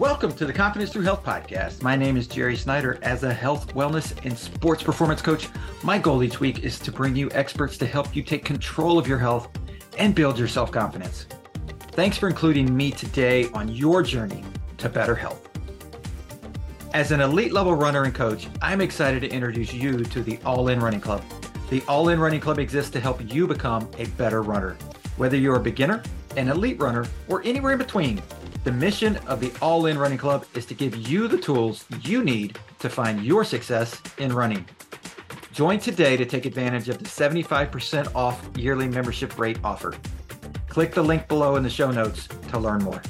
Welcome to the Confidence Through Health podcast. My name is Jerry Snyder. As a health, wellness, and sports performance coach, my goal each week is to bring you experts to help you take control of your health and build your self confidence. Thanks for including me today on your journey to better health. As an elite level runner and coach, I'm excited to introduce you to the All In Running Club. The All In Running Club exists to help you become a better runner. Whether you're a beginner, an elite runner, or anywhere in between, the mission of the All In Running Club is to give you the tools you need to find your success in running. Join today to take advantage of the 75% off yearly membership rate offer. Click the link below in the show notes to learn more.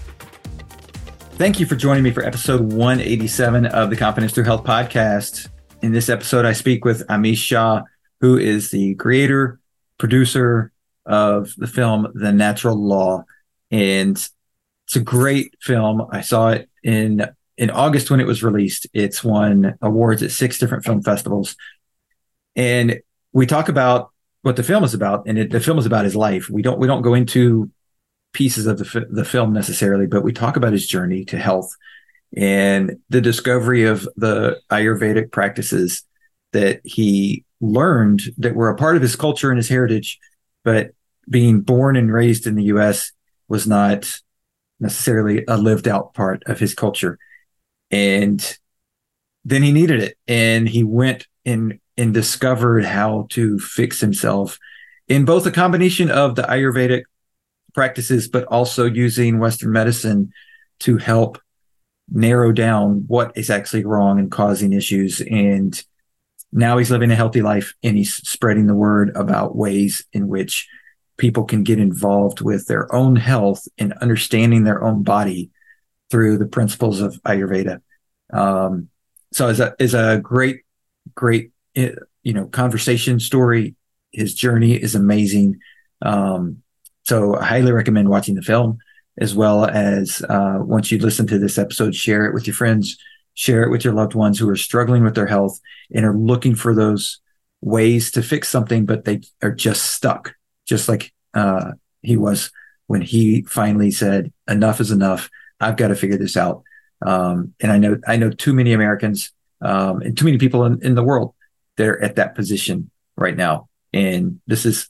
Thank you for joining me for episode 187 of the Confidence Through Health podcast. In this episode, I speak with Amish Shah, who is the creator, producer of the film The Natural Law. And it's a great film. I saw it in in August when it was released. It's won awards at six different film festivals, and we talk about what the film is about. And it, the film is about his life. We don't we don't go into pieces of the the film necessarily, but we talk about his journey to health and the discovery of the Ayurvedic practices that he learned that were a part of his culture and his heritage, but being born and raised in the U.S. was not necessarily a lived out part of his culture. And then he needed it. And he went and and discovered how to fix himself in both a combination of the Ayurvedic practices, but also using Western medicine to help narrow down what is actually wrong and causing issues. And now he's living a healthy life and he's spreading the word about ways in which people can get involved with their own health and understanding their own body through the principles of Ayurveda. Um, so is a is a great, great eh, you know conversation story. His journey is amazing. Um, so I highly recommend watching the film as well as uh, once you listen to this episode, share it with your friends, share it with your loved ones who are struggling with their health and are looking for those ways to fix something, but they are just stuck just like uh, he was when he finally said, "Enough is enough. I've got to figure this out." Um, and I know I know too many Americans um, and too many people in, in the world that are at that position right now, and this is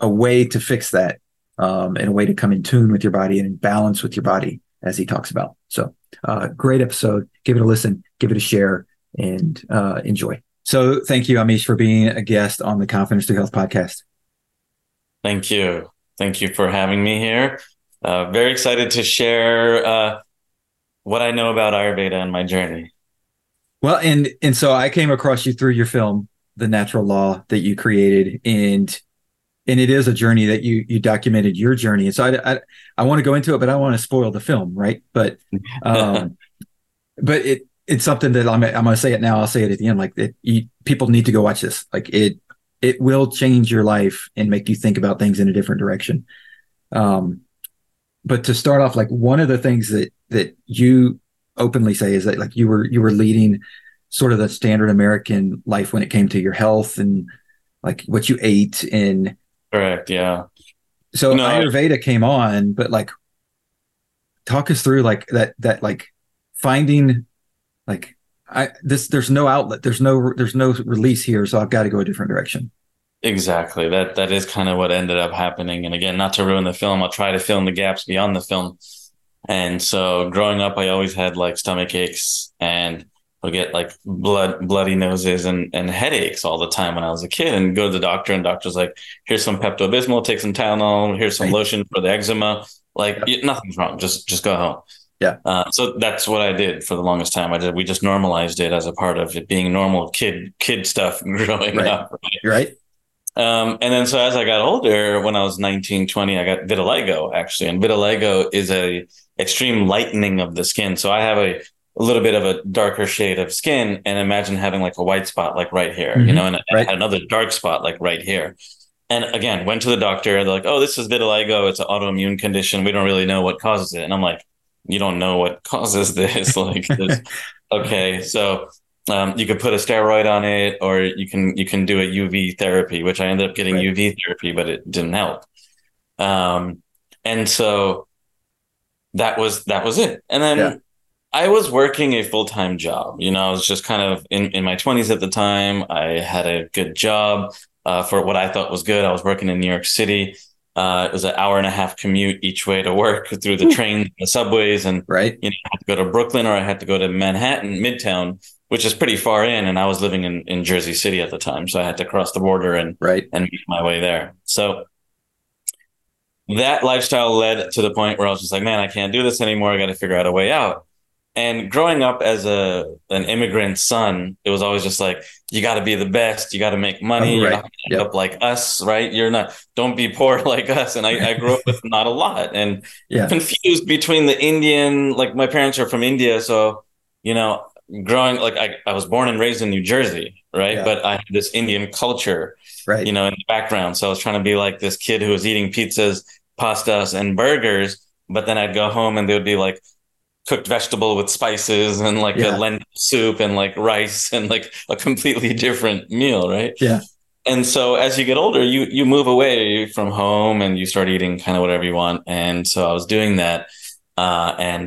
a way to fix that um, and a way to come in tune with your body and in balance with your body, as he talks about. So, uh, great episode. Give it a listen, give it a share, and uh, enjoy. So, thank you, Amish, for being a guest on the Confidence Through Health podcast. Thank you. Thank you for having me here. Uh, very excited to share uh, what I know about Ayurveda and my journey. Well, and and so I came across you through your film, The Natural Law, that you created, and and it is a journey that you you documented your journey. And so I I, I want to go into it, but I want to spoil the film, right? But um, but it it's something that I'm I'm going to say it now. I'll say it at the end. Like it, you, people need to go watch this. Like it it will change your life and make you think about things in a different direction. Um, but to start off, like one of the things that that you openly say is that like you were you were leading sort of the standard American life when it came to your health and like what you ate and correct, yeah. So no, Ayurveda came on, but like talk us through like that that like finding like I this there's no outlet. There's no there's no release here, so I've got to go a different direction. Exactly. That that is kind of what ended up happening. And again, not to ruin the film, I'll try to fill in the gaps beyond the film. And so growing up, I always had like stomach aches and I'll get like blood, bloody noses and, and headaches all the time when I was a kid and go to the doctor and doctor's like, here's some Pepto Bismol, take some Tylenol, here's some right. lotion for the eczema. Like yep. nothing's wrong. Just, just go home. Yeah. Uh, so that's what I did for the longest time. I did. We just normalized it as a part of it being normal kid kid stuff growing right. up. Right. right. Um, and then so as I got older, when I was 19, 20, I got vitiligo actually. And vitiligo is a extreme lightening of the skin. So I have a, a little bit of a darker shade of skin and imagine having like a white spot like right here, mm-hmm. you know, and right. I had another dark spot like right here. And again, went to the doctor. They're like, "Oh, this is vitiligo. It's an autoimmune condition. We don't really know what causes it." And I'm like, you don't know what causes this. like, okay, so um, you could put a steroid on it, or you can you can do a UV therapy, which I ended up getting right. UV therapy, but it didn't help. Um, and so that was that was it. And then yeah. I was working a full time job. You know, I was just kind of in, in my 20s at the time. I had a good job uh, for what I thought was good. I was working in New York City. Uh, it was an hour and a half commute each way to work through the trains, the subways, and right. You know, I had to go to Brooklyn or I had to go to Manhattan, Midtown, which is pretty far in. And I was living in, in Jersey City at the time, so I had to cross the border and right and make my way there. So that lifestyle led to the point where I was just like, man, I can't do this anymore. I got to figure out a way out. And growing up as a an immigrant son, it was always just like you got to be the best. You got to make money. Oh, You're right. not gonna end Yep. up like us, right? You're not. Don't be poor like us. And I, I grew up with not a lot and Yeah. confused between the Indian. Like my parents are from India, so you know, growing like I, I was born and raised in New Jersey, right? Yeah. But I had this Indian culture right you know, in the background. So I was trying to be like this kid who was eating pizzas, pastas, and burgers. But then I'd go home and they would be like cooked vegetable with spices and like Yeah. a lentil soup and like rice and like a completely different meal, right? Yeah. And so as you get older, you you move away from home and you start eating kind of whatever you want. And so I was doing that. Uh, and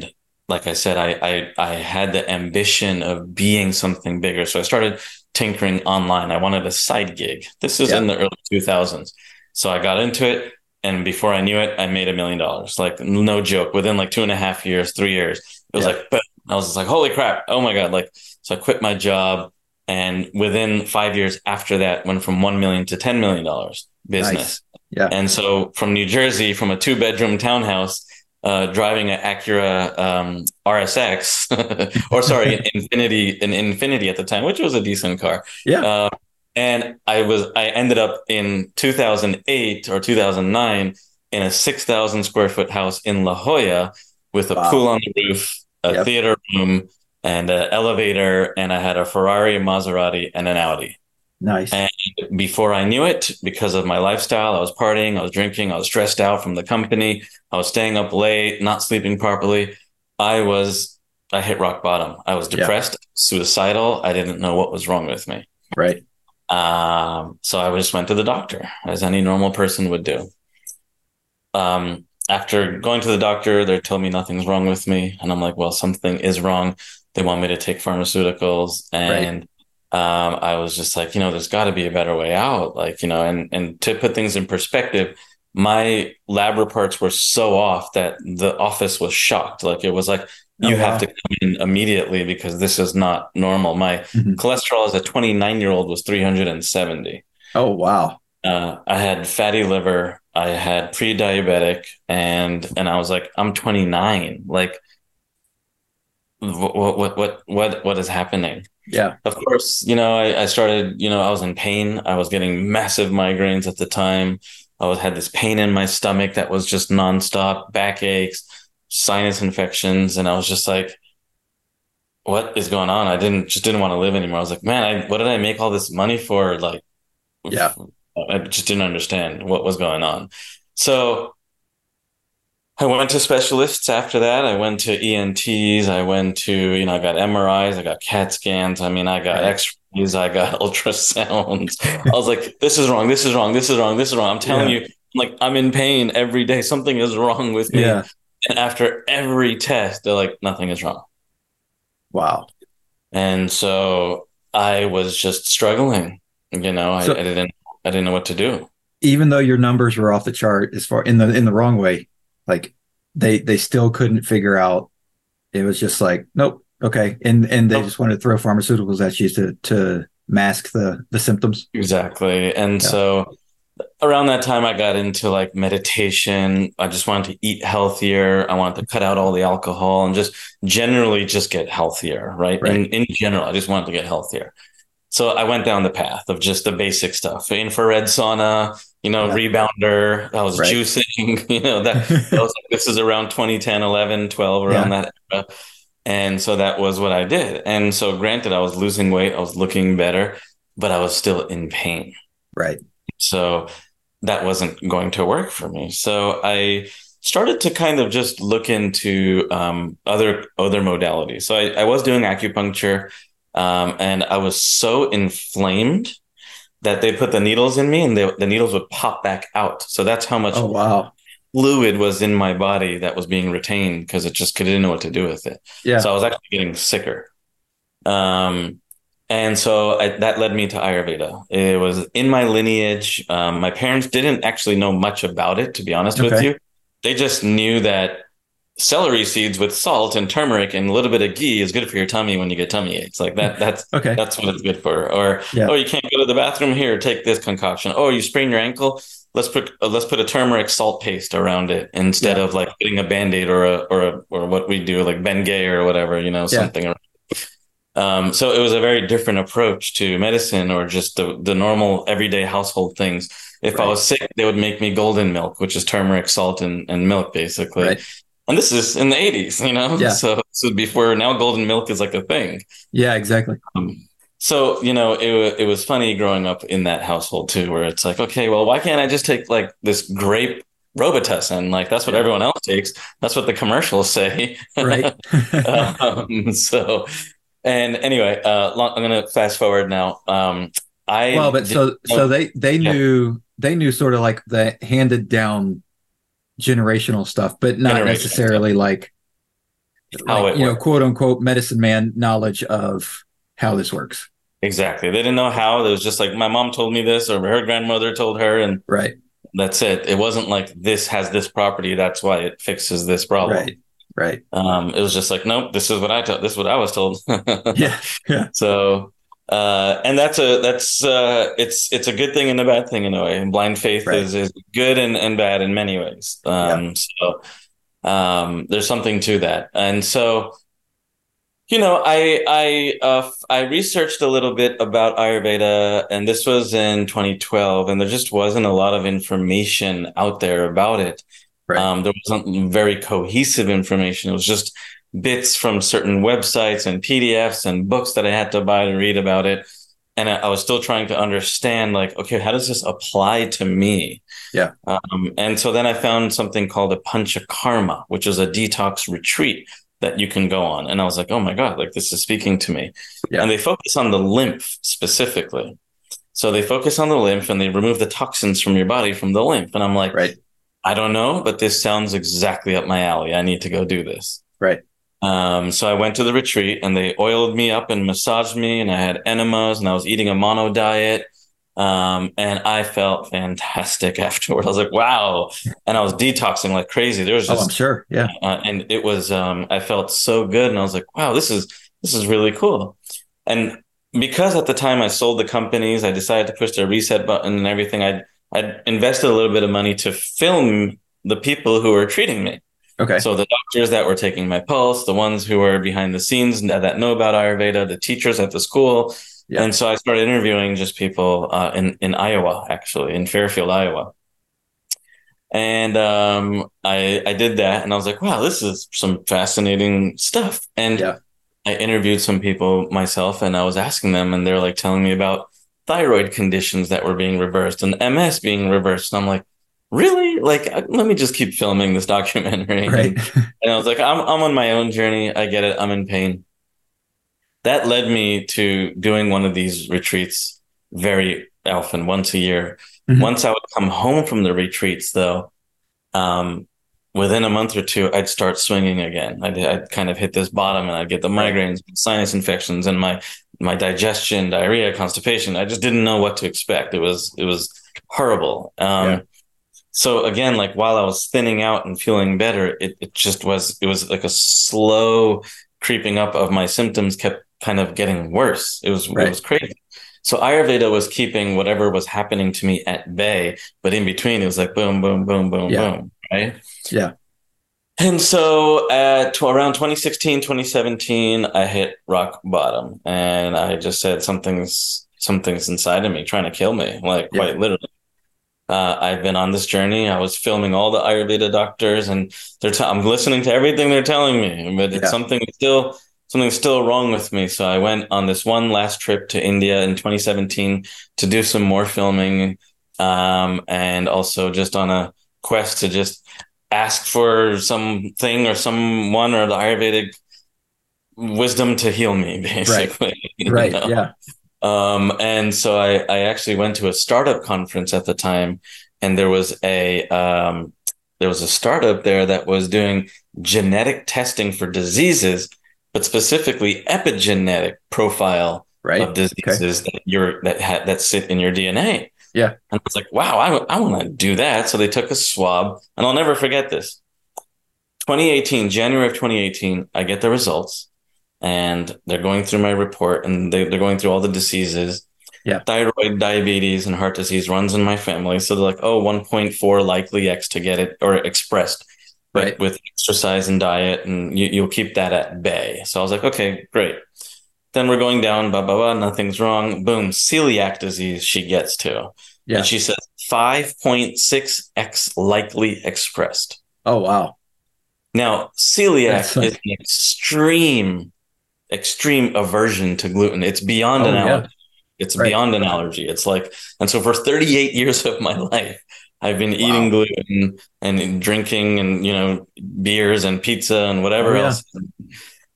like I said, I, I I had the ambition of being something bigger. So I started tinkering online. I wanted a side gig. This is Yeah. in the early 2000s. So I got into it. And before I knew it, I made a million dollars. Like no joke. Within like two and a half years, three years, it was Yeah. like, boom. I was just like, holy crap. Oh my God. Like, so I quit my job. And within five years after that, went from 1 million to $10 million business. Nice. Yeah. And so from New Jersey, from a two bedroom townhouse, uh, driving an Acura um, RSX, or sorry, an Infiniti, an Infiniti at the time, which was a decent car. Yeah. Uh, and I was, I ended up in 2008 or 2009 in a 6,000 square foot house in La Jolla with a Wow. pool on the roof, a Yep. theater room, and an elevator, and I had a Ferrari, a Maserati, and an Audi Nice. And- before I knew it, because of my lifestyle, I was partying, I was drinking, I was stressed out from the company, I was staying up late, not sleeping properly. I was, I hit rock bottom. I was Yeah. depressed, suicidal. I didn't know what was wrong with me. right. Um, so I just went to the doctor, as any normal person would do. Um, after going to the doctor, they told me nothing's wrong with me, and I'm like, well, something is wrong. They want me to take pharmaceuticals, and um, I was just like, you know, there's got to be a better way out, like you know, and and to put things in perspective, my lab reports were so off that the office was shocked. Like it was like Oh, you wow. have to come in immediately because this is not normal. My Mhm. cholesterol as a 29 year old was 370. Oh wow. Uh, I had fatty liver. I had pre-diabetic, and and I was like, I'm 29. Like, what what what what what is happening? Yeah. Of course, you know, I, I started. You know, I was in pain. I was getting massive migraines at the time. I was had this pain in my stomach that was just nonstop, backaches, sinus infections, and I was just like, "What is going on?" I didn't just didn't want to live anymore. I was like, "Man, I, what did I make all this money for?" Like, Yeah. I just didn't understand what was going on. So I went to specialists after that. I went to ENTs. I went to, you know, I got MRIs, I got CAT scans. I mean, I got x-rays, I got ultrasounds. I was like, this is wrong, this is wrong, this is wrong, this is wrong. I'm telling Yeah. you, like, I'm in pain every day. Something is wrong with me. Yeah. And after every test, they're like, nothing is wrong. Wow. And so I was just struggling. You know, I, So- I didn't I didn't know what to do. Even though your numbers were off the chart as far in the in the wrong way, like they they still couldn't figure out. It was just like, nope, okay, and and they Nope. just wanted to throw pharmaceuticals at you to to mask the the symptoms. Exactly. And Yeah. so around that time, I got into like meditation. I just wanted to eat healthier. I wanted to cut out all the alcohol and just generally just get healthier, right? Right. In, in general, I just wanted to get healthier. So I went down the path of just the basic stuff infrared sauna, you know, Yeah. rebounder. I was Right. juicing, you know, that, that was, this is around 2010, 11, 12, around that era. And so that was what I did. And so, granted, I was losing weight, I was looking better, but I was still in pain. Right. So that wasn't going to work for me. So I started to kind of just look into um, other other modalities. So I, I was doing acupuncture, um, and I was so inflamed that they put the needles in me, and they, the needles would pop back out. So that's how much Oh wow. fluid was in my body that was being retained because it just didn't know what to do with it. Yeah. So I was actually getting sicker. Um, and so I, that led me to Ayurveda. It was in my lineage. Um, my parents didn't actually know much about it, to be honest with you. They just knew that celery seeds with salt and turmeric and a little bit of ghee is good for your tummy when you get tummy aches. Like that. That's Okay. that's what it's good for. Or Yeah. oh, you can't go to the bathroom here. Take this concoction. Oh, you sprain your ankle. Let's put uh, let's put a turmeric salt paste around it instead Yeah. of like putting a band aid or a or a or what we do like Bengay or whatever. You know Yeah. something. Um, so it was a very different approach to medicine or just the the normal everyday household things. If I was sick, they would make me golden milk, which is turmeric, salt, and, and milk, basically. Right. And this is in the 80s, you know? Yeah. So this is before now golden milk is like a thing. Yeah, exactly. Um, so, you know, it, it was funny growing up in that household too, where it's like, okay, well, why can't I just take like this grape Robitussin? Like that's what Yeah. everyone else takes. That's what the commercials say. Right. um, so, and anyway, uh, long, I'm going to fast forward now. Um, I well, but so so they they Yeah. knew they knew sort of like the handed down generational stuff, but not necessarily like, How like, it you know, quote unquote medicine man knowledge of how this works. exactly. They didn't know how. It was just like my mom told me this, or her grandmother told her, and Right. that's it. It wasn't like this has this property, that's why it fixes this problem. Right. Right. Um, it was just like, nope, this is what I told. This is what I was told. Yeah. Yeah. So, uh, and that's a that's uh, it's it's a good thing and a bad thing in a way. And blind faith Right. is is good and, and bad in many ways. Um, So, um, there's something to that. And so, you know, I I uh, I researched a little bit about Ayurveda, and this was in 2012, and there just wasn't a lot of information out there about it. Right. Um, there wasn't very cohesive information. It was just bits from certain websites and PDFs and books that I had to buy to read about it. And I, I was still trying to understand, like, okay, how does this apply to me? Yeah. Um, and so then I found something called a Panchakarma, which is a detox retreat that you can go on. And I was like, oh my God, like this is speaking to me. Yeah. And they focus on the lymph specifically. So they focus on the lymph and they remove the toxins from your body from the lymph. And I'm like, Right. I don't know, but this sounds exactly up my alley. I need to go do this. Right. Um, so I went to the retreat and they oiled me up and massaged me, and I had enemas and I was eating a mono diet. Um, and I felt fantastic afterward. I was like, wow. And I was detoxing like crazy. There was Oh, I'm sure. Yeah. uh, and it was, um, I felt so good. And I was like, wow, this is, this is really cool. And because at the time I sold the companies, I decided to push the reset button and everything. I'd, I'd invested a little bit of money to film the people who were treating me. Okay. So the doctors that were taking my pulse, the ones who were behind the scenes that, that know about Ayurveda, the teachers at the school. Yeah. And so I started interviewing just people uh, in, in Iowa, actually, in Fairfield, Iowa. And um, I, I did that and I was like, wow, this is some fascinating stuff. And Yeah. I interviewed some people myself and I was asking them, and they're like telling me about thyroid conditions that were being reversed and MS being reversed. And I'm like, really? Like, uh, let me just keep filming this documentary. Right. And I was like, I'm I'm on my own journey. I get it. I'm in pain. That led me to doing one of these retreats very often, once a year. Mhm. Once I would come home from the retreats, though, um, within a month or two, I'd start swinging again. I'd, I'd kind of hit this bottom, and I'd get the migraines, sinus infections, and my my digestion, diarrhea, constipation. I just didn't know what to expect. It was it was horrible. Um, Yeah. So again, like while I was thinning out and feeling better, it, it just was it was like a slow creeping up of my symptoms kept kind of getting worse. It was Right. it was crazy. So Ayurveda was keeping whatever was happening to me at bay, but in between it was like boom, boom, boom, boom, Yeah. boom, right? Yeah. And so at to around 2016, 2017, I hit rock bottom and I just said something's something's inside of me trying to kill me, like Yeah. quite literally. Uh, I've been on this journey. I was filming all the Ayurveda doctors, and they're t- I'm listening to everything they're telling me, but it's Yeah. something still something's still wrong with me. So I went on this one last trip to India in 2017 to do some more filming, um, and also just on a quest to just ask for something or someone or the Ayurvedic wisdom to heal me, basically. Right. know? Yeah. Um, and so I, I actually went to a startup conference at the time, and there was a um, there was a startup there that was doing genetic testing for diseases, but specifically epigenetic profile right. of diseases okay. that you're that ha- that sit in your DNA. Yeah, and I was like, wow, I, I want to do that. So they took a swab, and I'll never forget this. 2018, January of 2018, I get the results, and they're going through my report, and they, they're going through all the diseases. Yeah, thyroid, diabetes, and heart disease runs in my family. So they're like, oh, 1.4 likely X to get it or expressed right. with exercise and diet, and you, you'll keep that at bay. So I was like, okay, great. Then we're going down, blah, blah, blah, nothing's wrong. Boom, celiac disease she gets to. Yeah. And she says 5.6x likely expressed. Oh, wow. Now, celiac like... is an extreme, extreme aversion to gluten. It's beyond oh, an allergy. Yeah. It's right. beyond an allergy. It's like, and so for 38 years of my life, I've been wow. eating gluten and drinking and, you know, beers and pizza and whatever oh, yeah. else.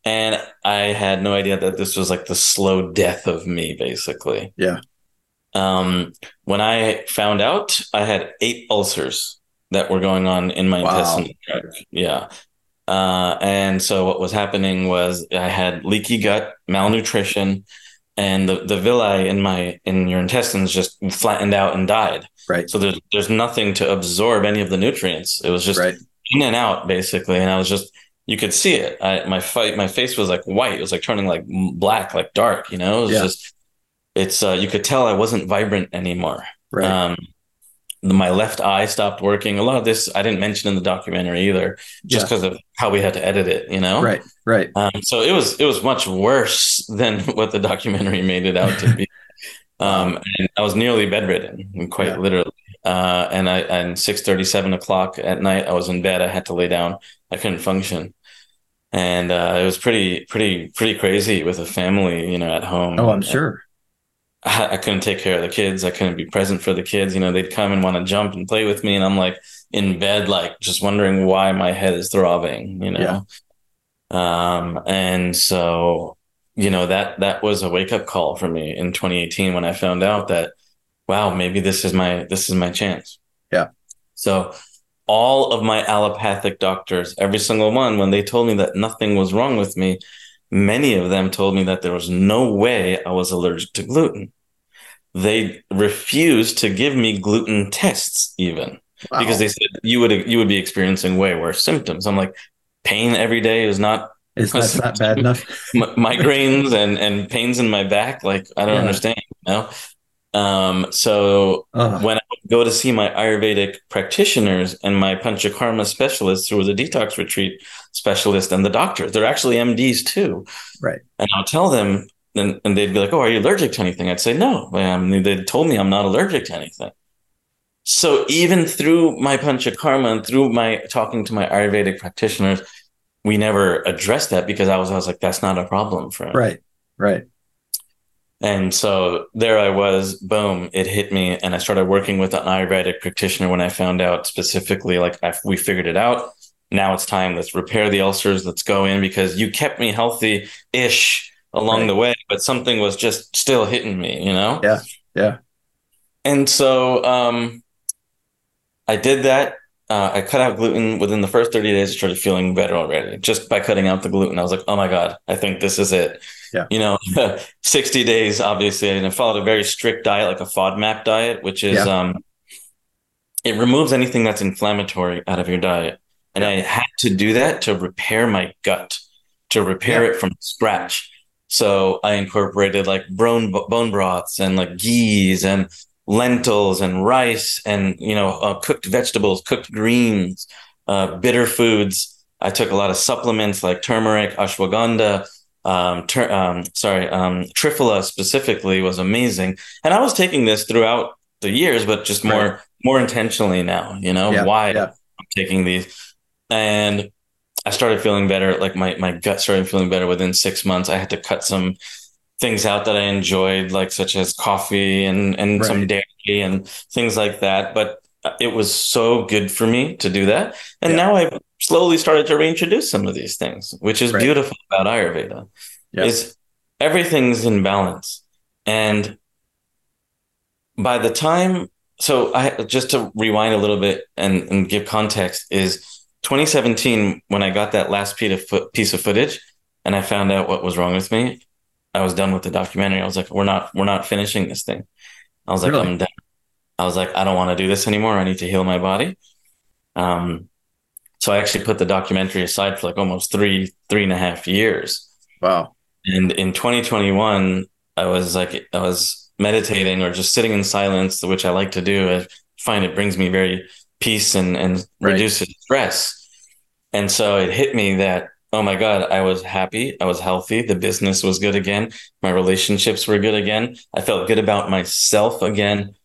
And I had no idea that this was like the slow death of me, basically. Yeah. Um, when I found out, I had eight ulcers that were going on in my wow. intestine. Yeah. Uh, and so what was happening was I had leaky gut, malnutrition, and the, the villi in my in your intestines just flattened out and died. Right. So there's there's nothing to absorb any of the nutrients. It was just right. in and out basically, and I was just you could see it. I, my fight, my face was like white. It was like turning like black, like dark. You know, it was yeah. just. It's uh, you could tell I wasn't vibrant anymore. Right. Um, my left eye stopped working. A lot of this I didn't mention in the documentary either, just because yeah. of how we had to edit it. You know. Right. Right. Um, so it was it was much worse than what the documentary made it out to be. um, and I was nearly bedridden, quite yeah. literally. Uh, and I and six thirty, seven o'clock at night, I was in bed. I had to lay down. I couldn't function, and uh, it was pretty, pretty, pretty crazy with a family, you know, at home. Oh, I'm sure. I, I, couldn't take care of the kids. I couldn't be present for the kids. You know, they'd come and want to jump and play with me, and I'm like in bed, like just wondering why my head is throbbing. You know, yeah. um, and so you know that that was a wake up call for me in 2018 when I found out that wow, maybe this is my this is my chance. Yeah. So all of my allopathic doctors, every single one, when they told me that nothing was wrong with me, many of them told me that there was no way I was allergic to gluten. They refused to give me gluten tests even wow. because they said you would you would be experiencing way worse symptoms. I'm like, pain every day is not is that not bad enough? migraines and and pains in my back, like I don't yeah. understand. You know, um, so uh. when I go to see my Ayurvedic practitioners and my Panchakarma specialists, who was a detox retreat specialist, and the doctors, they're actually MDs too. Right. And I'll tell them, and, and they'd be like, "Oh, are you allergic to anything?" I'd say, "No." Um, they told me I'm not allergic to anything. So even through my Panchakarma and through my talking to my Ayurvedic practitioners, we never addressed that because I was I was like, "That's not a problem for him." Right. Right. And so there I was, boom, it hit me. And I started working with an Ayurvedic practitioner when I found out specifically, like I, we figured it out. Now it's time. Let's repair the ulcers. Let's go in because you kept me healthy ish along right. the way, but something was just still hitting me, you know? Yeah. Yeah. And so um, I did that. Uh, I cut out gluten within the first 30 days. I started feeling better already just by cutting out the gluten. I was like, oh my God, I think this is it. Yeah. You know, 60 days, obviously, and I followed a very strict diet, like a FODMAP diet, which is, yeah. um, it removes anything that's inflammatory out of your diet. And I had to do that to repair my gut, to repair yeah. it from scratch. So I incorporated like bone, bone broths and like ghees and lentils and rice and, you know, uh, cooked vegetables, cooked greens, uh, bitter foods. I took a lot of supplements like turmeric, ashwagandha, um, ter- um, sorry, um, Triphala specifically was amazing. And I was taking this throughout the years, but just more, right. more intentionally now, you know, yeah, why yeah. I'm taking these. And I started feeling better. Like my, my gut started feeling better within six months. I had to cut some things out that I enjoyed, like such as coffee and, and right. some dairy and things like that. But it was so good for me to do that. And yeah. now I've slowly started to reintroduce some of these things, which is right. beautiful about Ayurveda. Yeah. Is everything's in balance. And by the time so I just to rewind a little bit and, and give context is 2017 when I got that last piece of, piece of footage and I found out what was wrong with me. I was done with the documentary. I was like, we're not we're not finishing this thing. I was like, really? I'm done. I was like, I don't want to do this anymore. I need to heal my body. Um, so I actually put the documentary aside for like almost three three and a half years. Wow. And in 2021, I was like, I was meditating or just sitting in silence, which I like to do. I find it brings me very peace and, and right. reduces stress. And so it hit me that, oh my God, I was happy. I was healthy. The business was good again. My relationships were good again. I felt good about myself again.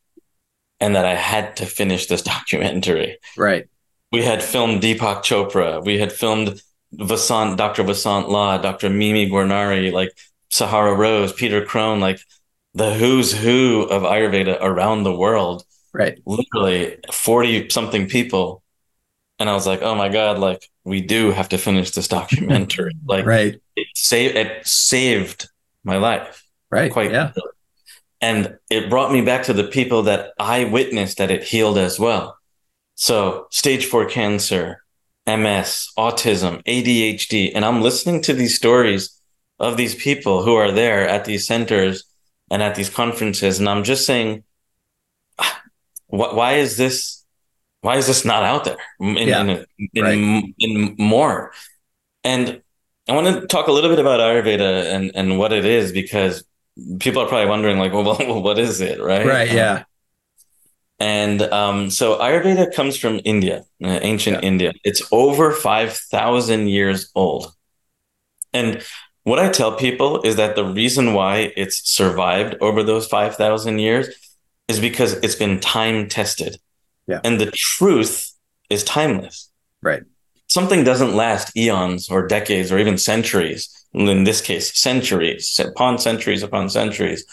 And that I had to finish this documentary. Right. We had filmed Deepak Chopra. We had filmed Vasant, Dr. Vasant Lad, Dr. Mimi Guarneri, like Sahara Rose, Peter Crone, like the who's who of Ayurveda around the world. Right. Literally 40 something people. And I was like, oh my God, like we do have to finish this documentary. like right. it saved it saved my life. Right. Quite yeah. And it brought me back to the people that I witnessed that it healed as well. So stage four cancer, MS, autism, ADHD. And I'm listening to these stories of these people who are there at these centers and at these conferences. And I'm just saying, why is this, why is this not out there in, yeah, in, in, right. in, more? And I want to talk a little bit about Ayurveda and, and what it is, because people are probably wondering like, well, well what is it? Right. Right. Yeah. And um, so Ayurveda comes from India, uh, ancient yeah. India. It's over 5,000 years old. And what I tell people is that the reason why it's survived over those 5,000 years is because it's been time tested. Yeah. And the truth is timeless. Right. Something doesn't last eons or decades or even centuries. In this case, centuries upon centuries upon centuries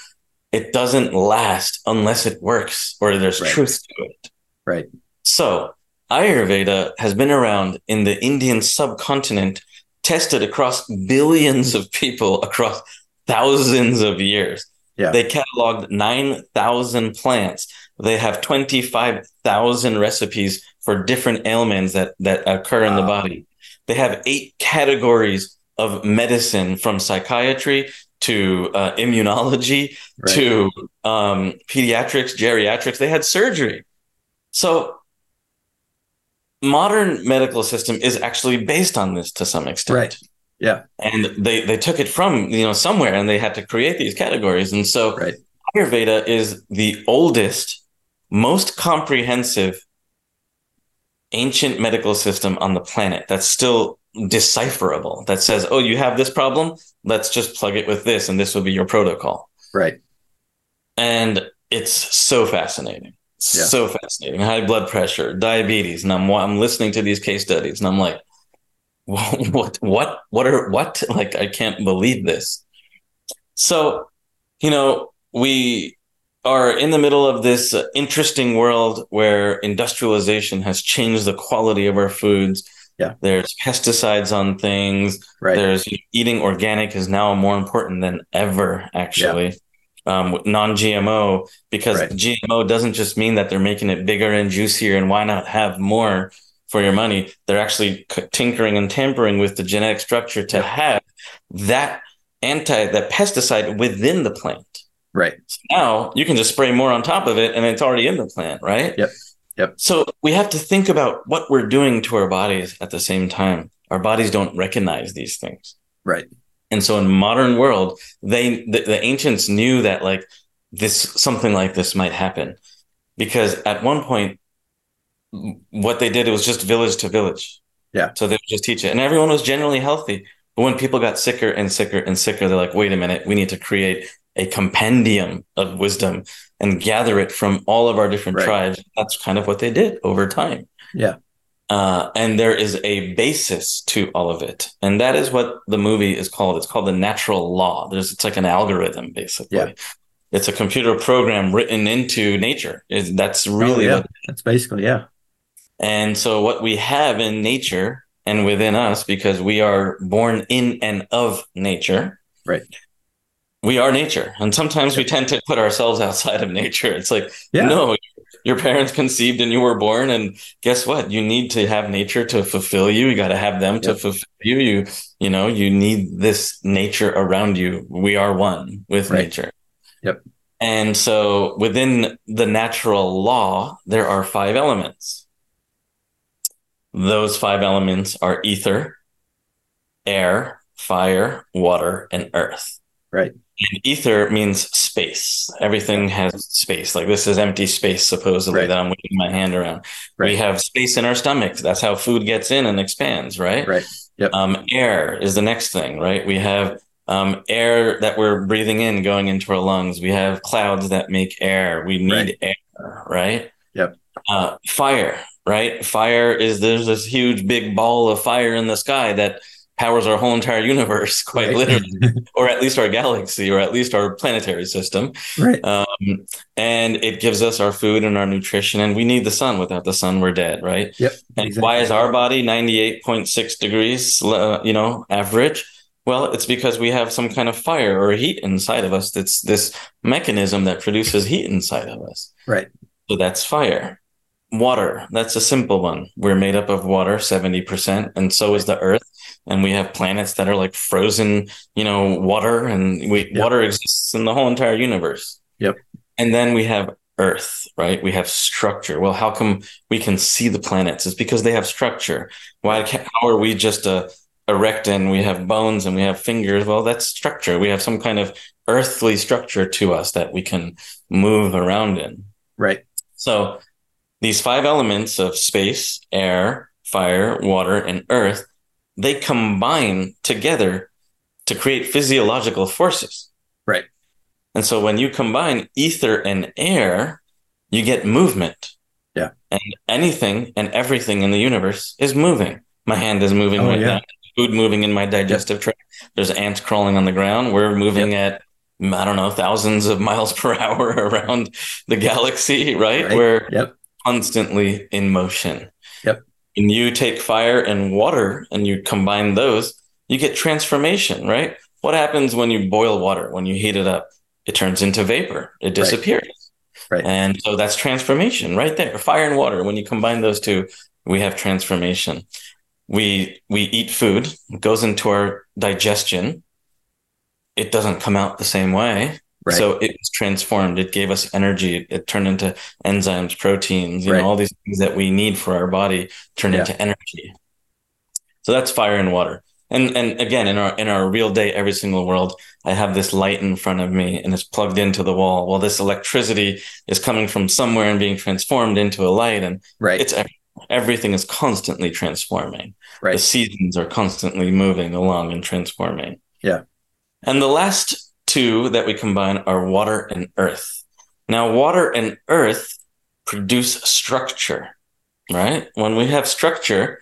it doesn't last unless it works or there's right. truth to it. Right. So Ayurveda has been around in the Indian subcontinent, tested across billions of people across thousands of years. Yeah. They cataloged 9,000 plants. They have 25,000 recipes for different ailments that, that occur wow. in the body. They have eight categories of medicine from psychiatry to uh, immunology right. to um, pediatrics, geriatrics. They had surgery. So modern medical system is actually based on this to some extent. Right. Yeah. And they they took it from, you know, somewhere and they had to create these categories. And so right. Ayurveda is the oldest, most comprehensive ancient medical system on the planet that's still decipherable that says, oh, you have this problem. Let's just plug it with this, and this will be your protocol. Right. And it's so fascinating. Yeah. So fascinating. High blood pressure, diabetes. And I'm, I'm listening to these case studies and I'm like, what, what, what are, what? Like, I can't believe this. So, you know, we are in the middle of this interesting world where industrialization has changed the quality of our foods yeah. There's pesticides on things. Right. There's eating organic is now more important than ever, actually. Yeah. Um, non-GMO because right. GMO doesn't just mean that they're making it bigger and juicier and why not have more for your money? They're actually tinkering and tampering with the genetic structure to have that anti that pesticide within the plant. Right. So now you can just spray more on top of it and it's already in the plant, right? Yep. Yep. So we have to think about what we're doing to our bodies at the same time. Our bodies don't recognize these things. Right. And so in modern world, they the, the ancients knew that like this something like this might happen because at one point what they did it was just village to village. Yeah. So they would just teach it and everyone was generally healthy. But when people got sicker and sicker and sicker, they're like, wait a minute, we need to create a compendium of wisdom and gather it from all of our different right. tribes. That's kind of what they did over time. Yeah. Uh, and there is a basis to all of it. And that is what the movie is called. It's called the natural law. There's, it's like an algorithm, basically. Yeah. It's a computer program written into nature. Is that's really oh, yeah. that's basically, yeah. And so what we have in nature and within us, because we are born in and of nature. Right we are nature and sometimes we tend to put ourselves outside of nature it's like yeah. no your parents conceived and you were born. And guess what? You need to have nature to fulfill you. You got to have them to fulfill you. You, you know, you need this nature around you. We are one with right. nature. Yep. And so within the natural law, there are five elements. Those five elements are ether, air, fire, water, and earth. Right. And ether means space. Everything has space. Like this is empty space, supposedly, right. that I'm waving my hand around. Right. We have space in our stomachs. That's how food gets in and expands, right? Right. Yep. Um, air is the next thing, right? We have um, air that we're breathing in going into our lungs. We have clouds that make air. We need right. air, right? Yep. Uh, fire, right? Fire is there's this huge big ball of fire in the sky that powers our whole entire universe, quite right. literally, or at least our galaxy, or at least our planetary system. Right. Um, and it gives us our food and our nutrition, and we need the sun. Without the sun, we're dead, right? Yep. And exactly. why is our body ninety eight point six degrees, uh, you know, average? Well, it's because we have some kind of fire or heat inside of us. That's this mechanism that produces heat inside of us. Right. So that's fire. Water, that's a simple one. We're made up of water, 70%, and so is the earth. And we have planets that are like frozen, you know, water, and we yep. water exists in the whole entire universe. Yep. And then we have Earth, right? We have structure. Well, how come we can see the planets? It's because they have structure. Why? How are we just a erect and we have bones and we have fingers. Well, that's structure. We have some kind of earthly structure to us that we can move around in. Right. So these five elements of space, air, fire, water, and earth, they combine together to create physiological forces. Right. And so when you combine ether and air, you get movement. Yeah. And anything and everything in the universe is moving. My hand is moving oh, right yeah. now food moving in my digestive tract. There's ants crawling on the ground. We're moving yep. at I don't know thousands of miles per hour around the galaxy, right? right. We're yep. constantly in motion. Yep. And you take fire and water and you combine those, you get transformation, right? What happens when you boil water? When you heat it up, it turns into vapor. It disappears. Right. right. And so that's transformation right there. Fire and water. When you combine those two, we have transformation we we eat food it goes into our digestion it doesn't come out the same way right. so it was transformed it gave us energy it, it turned into enzymes proteins you right. know all these things that we need for our body turned yeah. into energy so that's fire and water and and again in our in our real day every single world i have this light in front of me and it's plugged into the wall well this electricity is coming from somewhere and being transformed into a light and right it's everything is constantly transforming. Right. The seasons are constantly moving along and transforming. Yeah. And the last two that we combine are water and earth. Now, water and earth produce structure, right? When we have structure,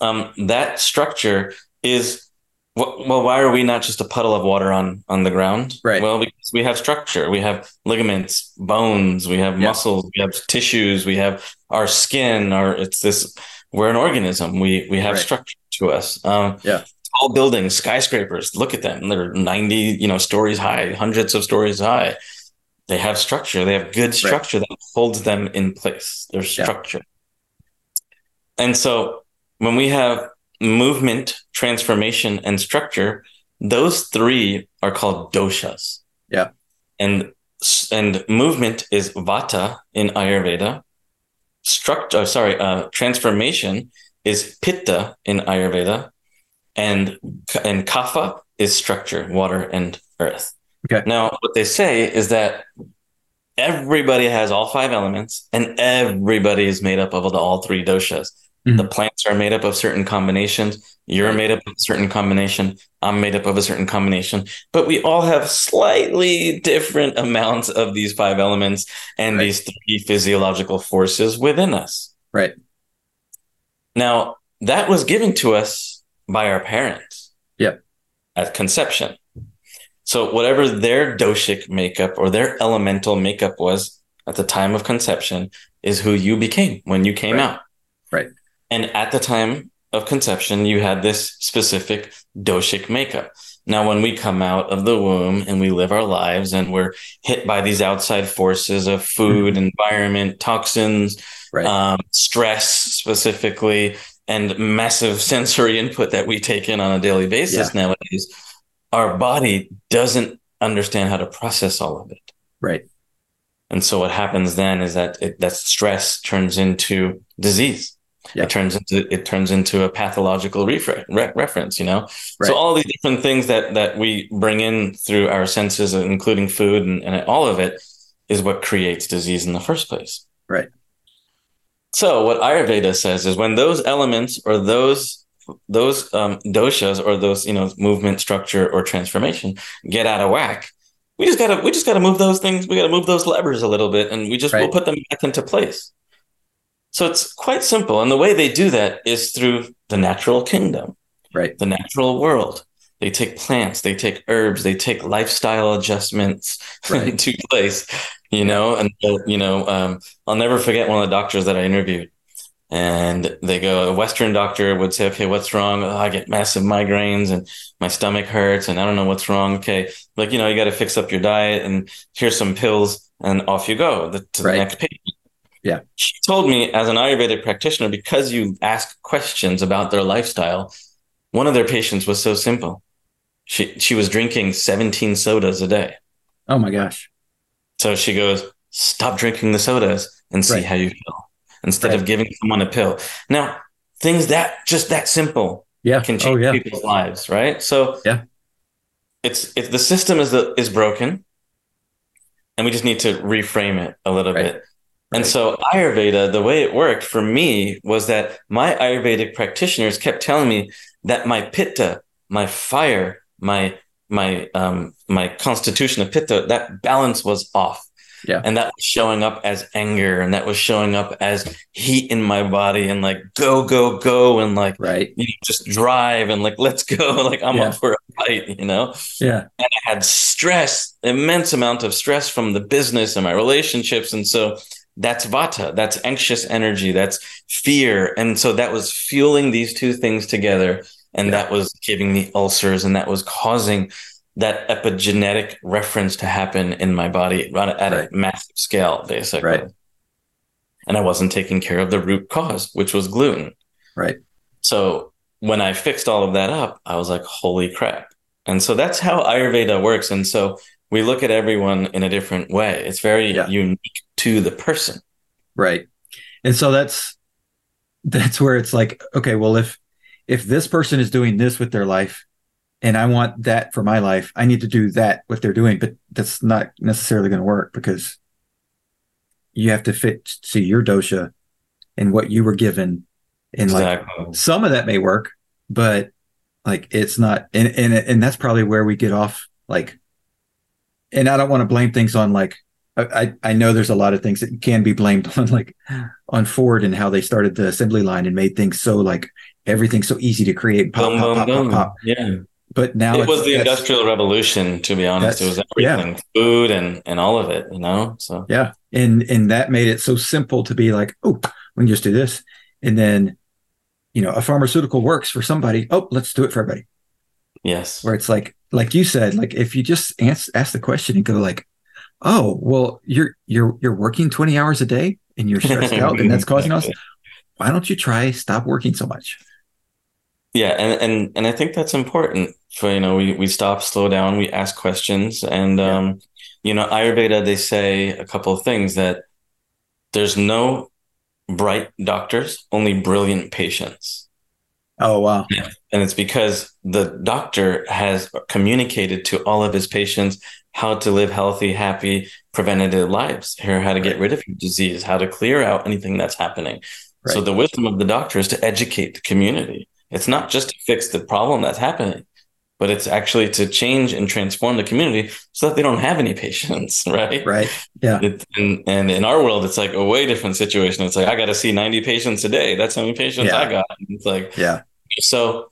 um, that structure is well, why are we not just a puddle of water on on the ground? Right. Well, because we have structure. We have ligaments, bones. We have muscles. We have tissues. We have our skin. Our it's this. We're an organism. We we have right. structure to us. Um, yeah. Tall buildings, skyscrapers. Look at them. They're ninety, you know, stories high, hundreds of stories high. They have structure. They have good structure right. that holds them in place. There's structure. Yeah. And so when we have movement, transformation, and structure, those three are called doshas. Yeah. And and movement is vata in Ayurveda. Structure, oh, sorry, uh, transformation is pitta in Ayurveda, and and kapha is structure, water and earth. Okay. Now, what they say is that everybody has all five elements, and everybody is made up of all three doshas. Mm-hmm. The plants are made up of certain combinations. You're made up of a certain combination. I'm made up of a certain combination. But we all have slightly different amounts of these five elements and right. these three physiological forces within us. Right. Now, that was given to us by our parents. Yep. At conception. So, whatever their doshic makeup or their elemental makeup was at the time of conception is who you became when you came right. out. Right. And at the time of conception, you had this specific doshic makeup. Now, when we come out of the womb and we live our lives and we're hit by these outside forces of food, mm-hmm. environment, toxins, right. um, stress specifically, and massive sensory input that we take in on a daily basis yeah. nowadays, our body doesn't understand how to process all of it. Right. And so what happens then is that it, that stress turns into disease. Yeah. It turns into it turns into a pathological refer- re- reference, you know. Right. So all these different things that that we bring in through our senses, including food and, and all of it, is what creates disease in the first place. Right. So what Ayurveda says is when those elements or those those um, doshas or those you know movement, structure, or transformation get out of whack, we just gotta we just gotta move those things. We gotta move those levers a little bit, and we just right. we'll put them back into place. So it's quite simple, and the way they do that is through the natural kingdom, right? The natural world. They take plants, they take herbs, they take lifestyle adjustments right. into place. You know, and you know, um, I'll never forget one of the doctors that I interviewed. And they go a western doctor would say okay what's wrong? Oh, i get massive migraines and my stomach hurts and i don't know what's wrong. Okay like you know you got to fix up your diet and here's some pills and off you go the, to right. the next patient yeah. She told me as an ayurvedic practitioner because you ask questions about their lifestyle one of their patients was so simple. She she was drinking 17 sodas a day. Oh my gosh so she goes stop drinking the sodas and see right. how you feel instead right. of giving someone a pill. Now, things that just that simple yeah. can oh, change oh, yeah. people's lives, right? So yeah, it's if the system is the, is broken, and we just need to reframe it a little right. bit. And so Ayurveda, the way it worked for me was that my Ayurvedic practitioners kept telling me that my pitta, my fire, my my um my constitution of pitta, that balance was off. Yeah. And that was showing up as anger and that was showing up as heat in my body and like go, go, go and like right. You know, just drive and like let's go. Like I'm yeah. up for a fight, you know? Yeah. And I had stress, immense amount of stress from the business and my relationships. And so that's vata, that's anxious energy, that's fear. And so that was fueling these two things together. And yeah. that was giving me ulcers and that was causing that epigenetic reference to happen in my body at right. a massive scale, basically. Right. And I wasn't taking care of the root cause, which was gluten. Right. So when I fixed all of that up, I was like, holy crap. And so that's how Ayurveda works. And so we look at everyone in a different way. It's very yeah. unique to the person. Right. And so that's that's where it's like, okay, well, if if this person is doing this with their life, and I want that for my life. I need to do that what they're doing, but that's not necessarily going to work because you have to fit to your dosha and what you were given. And exactly. like some of that may work, but like it's not and and and that's probably where we get off like and I don't want to blame things on like I, I know there's a lot of things that can be blamed on like on Ford and how they started the assembly line and made things so like everything so easy to create. Pop, boom, pop, boom, pop, pop, pop. yeah. But now it was the industrial revolution to be honest. It was everything yeah. food and and all of it you know so. Yeah. And and that made it so simple to be like oh we can just do this. And then you know a pharmaceutical works for somebody. Oh let's do it for everybody. Yes. Where it's like like you said like if you just ask ask the question and go like oh well you're you're you're working 20 hours a day and you're stressed out and that's causing us why don't you try stop working so much yeah and and and i think that's important for you know we we stop slow down we ask questions and yeah. um you know ayurveda they say a couple of things that there's no bright doctors only brilliant patients oh wow yeah. and it's because the doctor has communicated to all of his patients how to live healthy happy preventative lives here how to get rid of your disease how to clear out anything that's happening right. so the wisdom of the doctor is to educate the community it's not just to fix the problem that's happening, but it's actually to change and transform the community so that they don't have any patients, right? Right. Yeah. It, and, and in our world, it's like a way different situation. It's like, I got to see 90 patients a day. That's how many patients yeah. I got. It's like, yeah. So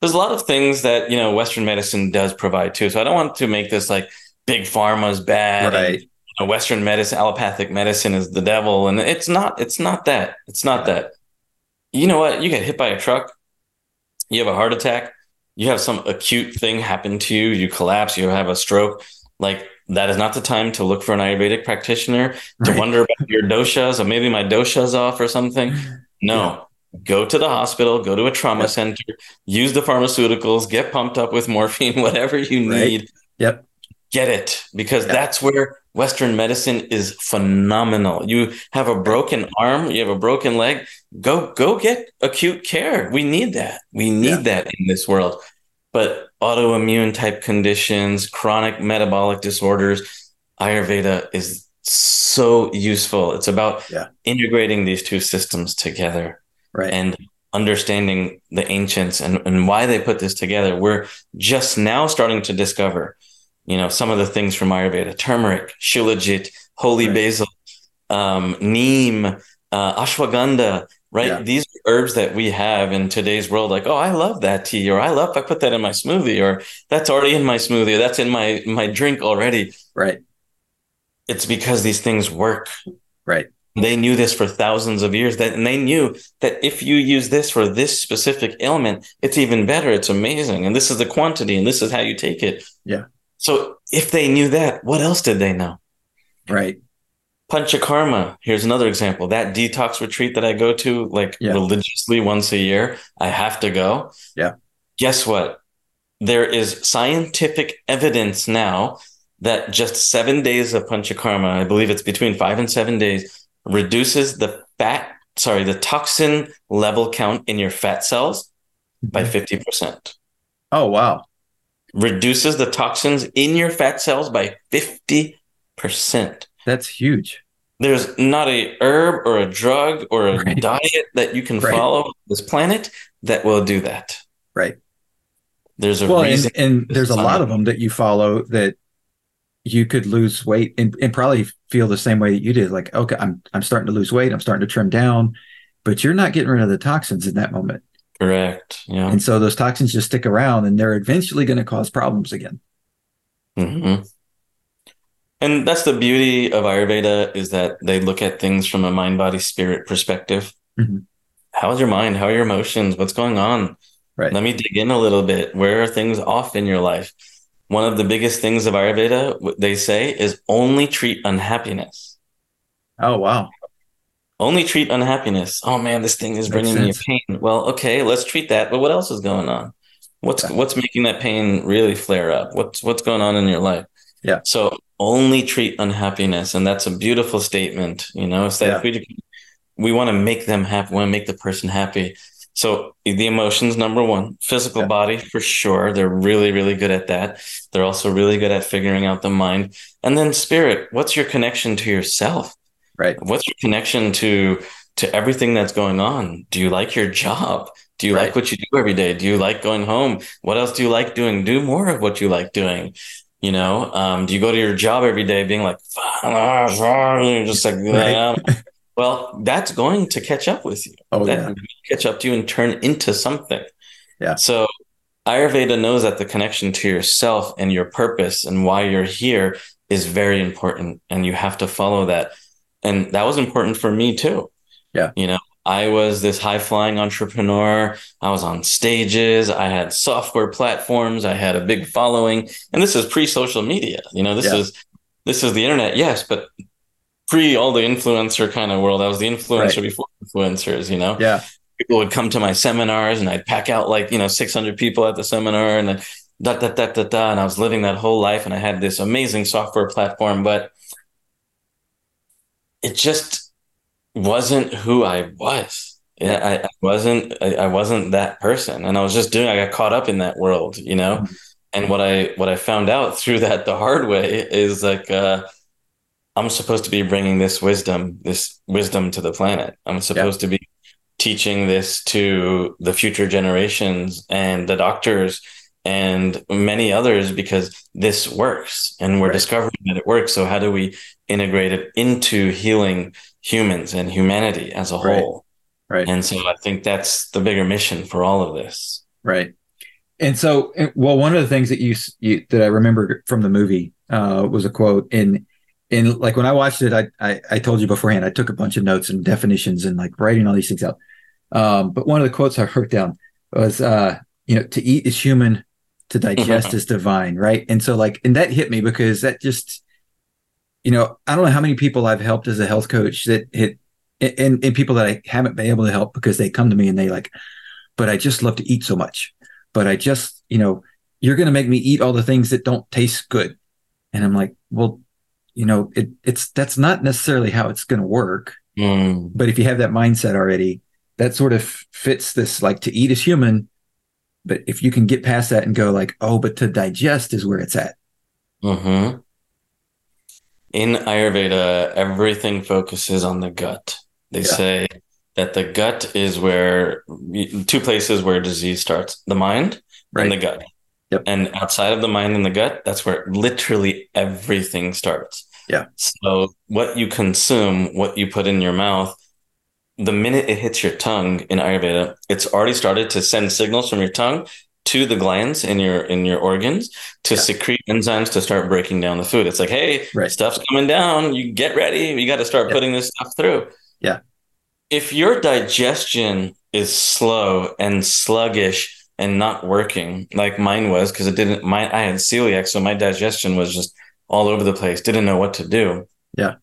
there's a lot of things that, you know, Western medicine does provide too. So I don't want to make this like big pharma's bad. Right. And, you know, Western medicine, allopathic medicine is the devil. And it's not, it's not that. It's not that. You know what? You get hit by a truck you have a heart attack, you have some acute thing happen to you, you collapse, you have a stroke, like that is not the time to look for an Ayurvedic practitioner to right. wonder about your doshas or maybe my dosha's off or something. No. Yeah. Go to the hospital, go to a trauma yep. center, use the pharmaceuticals, get pumped up with morphine, whatever you right. need. Yep. Get it because yep. that's where Western medicine is phenomenal. You have a broken arm, you have a broken leg, go go get acute care. We need that. We need yeah. that in this world. But autoimmune type conditions, chronic metabolic disorders, Ayurveda is so useful. It's about yeah. integrating these two systems together. Right. And understanding the ancients and, and why they put this together. We're just now starting to discover you know, some of the things from Ayurveda, turmeric, shilajit, holy right. basil, um, neem, uh, ashwagandha, right? Yeah. These herbs that we have in today's world, like, oh, I love that tea, or I love, I put that in my smoothie, or that's already in my smoothie, or that's in my, my drink already. Right. It's because these things work. Right. They knew this for thousands of years that, and they knew that if you use this for this specific ailment, it's even better. It's amazing. And this is the quantity and this is how you take it. Yeah. So if they knew that, what else did they know? Right. Panchakarma. Here's another example. That detox retreat that I go to like yeah. religiously once a year, I have to go. Yeah. Guess what? There is scientific evidence now that just seven days of Panchakarma, I believe it's between five and seven days, reduces the fat, sorry, the toxin level count in your fat cells by 50%. Mm-hmm. Oh, wow reduces the toxins in your fat cells by 50%. That's huge. There's not a herb or a drug or a right. diet that you can right. follow this planet that will do that. Right. There's a well, and, and there's a lot of them that you follow that you could lose weight and, and probably feel the same way that you did. Like, okay, I'm I'm starting to lose weight, I'm starting to trim down, but you're not getting rid of the toxins in that moment. Correct. Yeah. And so those toxins just stick around and they're eventually going to cause problems again. Mm-hmm. And that's the beauty of Ayurveda is that they look at things from a mind, body, spirit perspective. Mm-hmm. How's your mind? How are your emotions? What's going on? Right. Let me dig in a little bit. Where are things off in your life? One of the biggest things of Ayurveda, they say, is only treat unhappiness. Oh, wow only treat unhappiness. Oh man, this thing is bringing me pain. Well, okay, let's treat that. But what else is going on? What's yeah. what's making that pain really flare up? What's what's going on in your life? Yeah. So only treat unhappiness, and that's a beautiful statement. You know, it's that yeah. we we want to make them happy. We want to make the person happy. So the emotions, number one, physical yeah. body for sure. They're really, really good at that. They're also really good at figuring out the mind. And then spirit, what's your connection to yourself? Right. What's your connection to to everything that's going on? Do you like your job? Do you right. like what you do every day? Do you like going home? What else do you like doing? Do more of what you like doing. You know, um, do you go to your job every day being like, just like, right. well, that's going to catch up with you. Oh, that yeah. catch up to you and turn into something. Yeah. So Ayurveda knows that the connection to yourself and your purpose and why you're here is very important. And you have to follow that and that was important for me too. Yeah. You know, I was this high flying entrepreneur. I was on stages. I had software platforms. I had a big following. And this is pre social media. You know, this yeah. is this is the internet, yes, but pre all the influencer kind of world. I was the influencer right. before influencers, you know? Yeah. People would come to my seminars and I'd pack out like, you know, 600 people at the seminar and then da da da da da. And I was living that whole life and I had this amazing software platform. But it just wasn't who I was. Yeah, I, I wasn't I, I, wasn't that person. And I was just doing I got caught up in that world, you know? Mm-hmm. And what I what I found out through that the hard way is like uh I'm supposed to be bringing this wisdom, this wisdom to the planet. I'm supposed yeah. to be teaching this to the future generations and the doctors and many others because this works and we're right. discovering that it works. So how do we integrate it into healing humans and humanity as a right. whole? Right. And so I think that's the bigger mission for all of this. Right. And so, well, one of the things that you, you that I remember from the movie uh, was a quote in in like when I watched it, I, I, I told you beforehand, I took a bunch of notes and definitions and like writing all these things out. Um, but one of the quotes I wrote down was uh, you know, to eat is human, to digest Mm-hmm. is divine, right? And so like, and that hit me because that just, you know, I don't know how many people I've helped as a health coach that hit, and, and people that I haven't been able to help because they come to me and they like, but I just love to eat so much. But I just, you know, you're going to make me eat all the things that don't taste good. And I'm like, well, you know, it, it's, that's not necessarily how it's going to work. Mm. But if you have that mindset already, that sort of fits this like to eat is human. But if you can get past that and go like, oh, but to digest is where it's at. hmm In Ayurveda, everything focuses on the gut. They Yeah. say that the gut is where two places where disease starts the mind Right. and the gut. Yep. And outside of the mind and the gut, that's where literally everything starts. Yeah. So, what you consume, what you put in your mouth, the minute it hits your tongue in Ayurveda, it's already started to send signals from your tongue to the glands in your in your organs to Yeah. secrete enzymes to start breaking down the food. It's like, hey, Right. stuff's coming down. You get ready. You got to start Yeah. putting this stuff through. Yeah. If your digestion is slow and sluggish and not working like mine was, because it didn't. My I had celiac, so my digestion was just all over the place. Didn't know what to do. Yeah.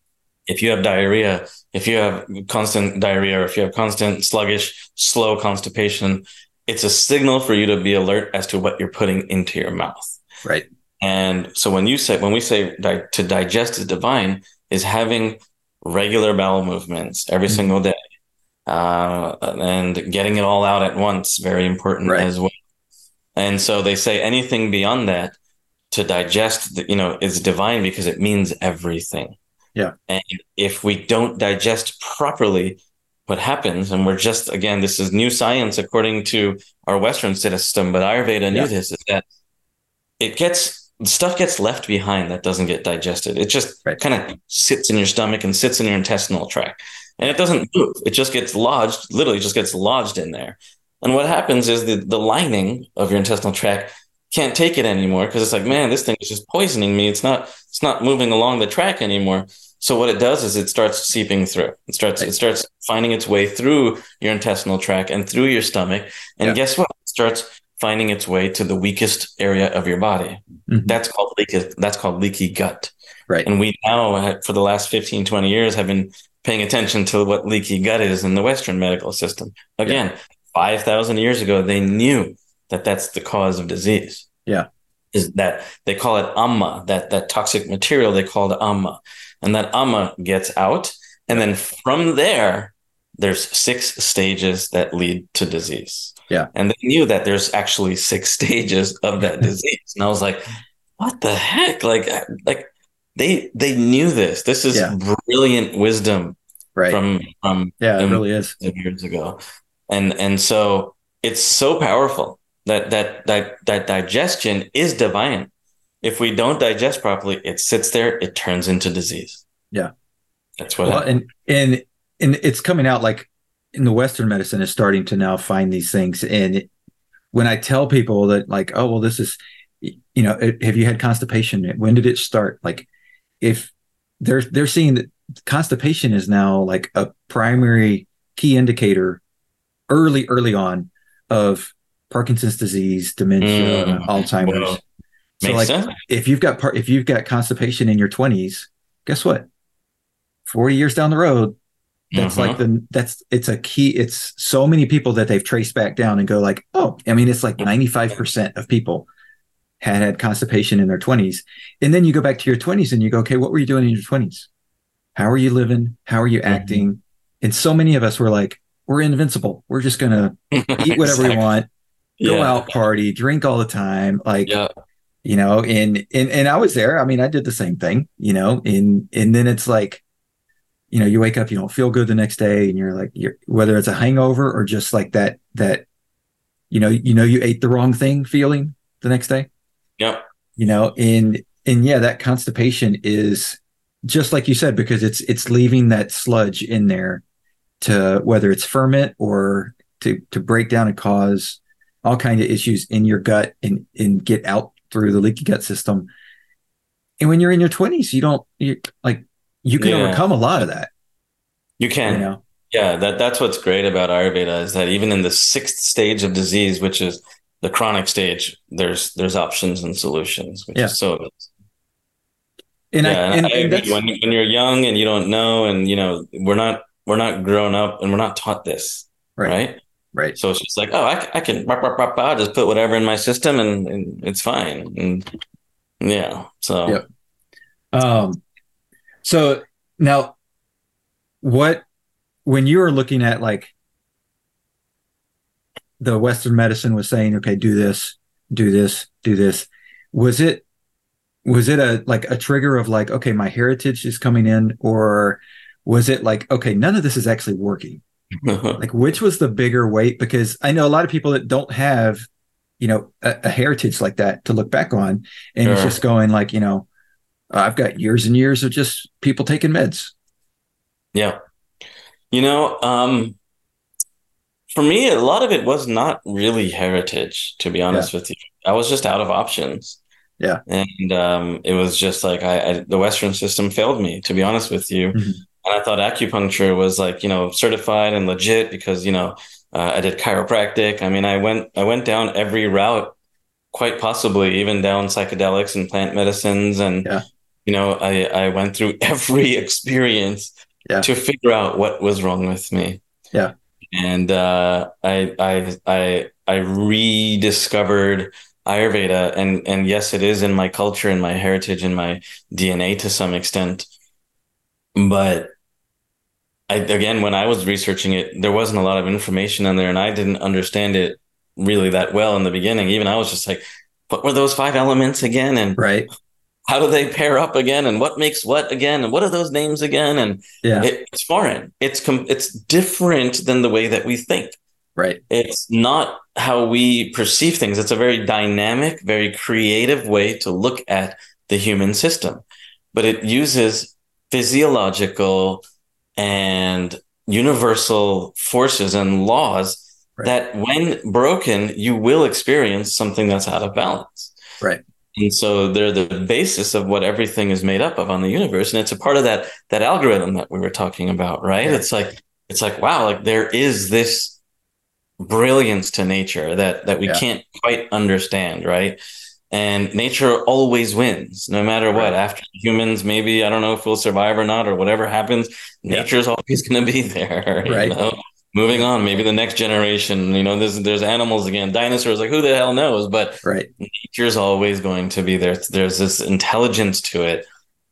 If you have diarrhea, if you have constant diarrhea, or if you have constant sluggish, slow constipation, it's a signal for you to be alert as to what you're putting into your mouth. Right. And so when you say when we say di- to digest is divine is having regular bowel movements every Mhm. single day, uh, and getting it all out at once very important Right. as well. And so they say anything beyond that to digest, you know, is divine because it means everything. Yeah. And if we don't digest properly, what happens, and we're just again, this is new science according to our Western system, but Ayurveda knew Yeah. this, is that it gets stuff gets left behind that doesn't get digested. It just Right. kind of sits in your stomach and sits in your intestinal tract. And it doesn't move. It just gets lodged, literally just gets lodged in there. And what happens is the, the lining of your intestinal tract can't take it anymore because it's like, man, this thing is just poisoning me. It's not, it's not moving along the track anymore. So what it does is it starts seeping through. It starts, it starts finding its way through your intestinal tract and through your stomach. And Yeah. guess what? It starts finding its way to the weakest area of your body. Mhm. That's called leaky, that's called leaky gut. Right. And we now, for the last 15, 20 years, have been paying attention to what leaky gut is in the Western medical system. Again, 5,000 years ago, they knew that that's the cause of disease. Yeah. Is that they call it ama, that, that toxic material they called ama. And that ama gets out. And then from there, there's six stages that lead to disease. Yeah. And they knew that there's actually six stages of that disease. And I was like, what the heck? Like, like they they knew this. This is Yeah. brilliant wisdom Right. from from yeah, it really is. years ago. And and so it's so powerful that that that that digestion is divine. If we don't digest properly, it sits there, it turns into disease. Yeah. That's what Well, and and and it's coming out like in the Western medicine is starting to now find these things. And it, when I tell people that, like, oh well, this is, you know, have you had constipation? When did it start? Like, if they're they're seeing that constipation is now like a primary key indicator early early on of Parkinson's disease, dementia, Mm. Alzheimer's. Whoa. So Makes like sense. if you've got part if you've got constipation in your 20s, guess what? 40 years down the road, that's Mhm. like the that's it's a key it's so many people that they've traced back down and go like, "Oh, I mean it's like 95% of people had had constipation in their 20s." And then you go back to your 20s and you go, "Okay, what were you doing in your 20s? How are you living? How are you Mhm. acting?" And so many of us were like, "We're invincible. We're just going to eat whatever we want, go Yeah. out party, drink all the time." Like Yeah. You know and and and i was there i mean i did the same thing you know and and then it's like you know you wake up you don't feel good the next day and you're like you're whether it's a hangover or just like that that you know you know you ate the wrong thing feeling the next day Yep. you know and and yeah that constipation is just like you said because it's it's leaving that sludge in there to whether it's ferment or to to break down and cause all kind of issues in your gut and and get out through the leaky gut system and when you're in your 20s you don't you like you can Yeah. overcome a lot of that You can. you know Yeah, that that's what's great about Ayurveda is that even in the sixth stage of disease, which is the chronic stage, there's there's options and solutions, which Yeah. is so And yeah, I, and and, I agree. when when you're young and you don't know, and you know we're not we're not grown up and we're not taught this, Right. right? Right. So it's just like, oh, I, I can blah, just put whatever in my system and, and it's fine. And yeah, so Yep. Um, so now what, when you were looking at like the Western medicine was saying, okay, do this, do this, do this, was it, was it a, like a trigger of like, okay, my heritage is coming in or was it like, okay, none of this is actually working? like which was the bigger weight because i know a lot of people that don't have you know a, a heritage like that to look back on and it's just going like you know i've got years and years of just people taking meds yeah. You know, um, for me, a lot of it was not really heritage, to be honest with you. I was just out of options. Yeah. And um, it was just like I, I the Western system failed me, to be honest with you. Mhm. And I thought acupuncture was like, you know, certified and legit because, you know, uh, I did chiropractic. I mean, I went I went down every route, quite possibly even down psychedelics and plant medicines. And, Yeah. you know, I, I went through every experience Yeah. to figure out what was wrong with me. Yeah. And uh, I I I I rediscovered Ayurveda, and and yes, it is in my culture and my heritage and my DNA to some extent. But I again, when I was researching it, there wasn't a lot of information in there, and I didn't understand it really that well in the beginning. Even I was just like, "What were those five elements again?" And right how do they pair up again? And what makes what again? And what are those names again? And yeah it, it's foreign. It's com- it's different than the way that we think. right It's not how we perceive things. It's a very dynamic, very creative way to look at the human system, but it uses physiological and universal forces and laws Right. that, when broken, you will experience something that's out of balance. Right. And so they're the basis of what everything is made up of on the universe. And it's a part of that that algorithm that we were talking about, right? Yeah. It's like it's like, wow, like there is this brilliance to nature that that we Yeah. can't quite understand, right? And nature always wins, no matter what. After humans, maybe I don't know if we'll survive or not, or whatever happens, Yeah. nature's always going to be there, you Right. know? Moving on, maybe the next generation, you know, there's there's animals again, dinosaurs, like who the hell knows? But right nature's always going to be there. There's this intelligence to it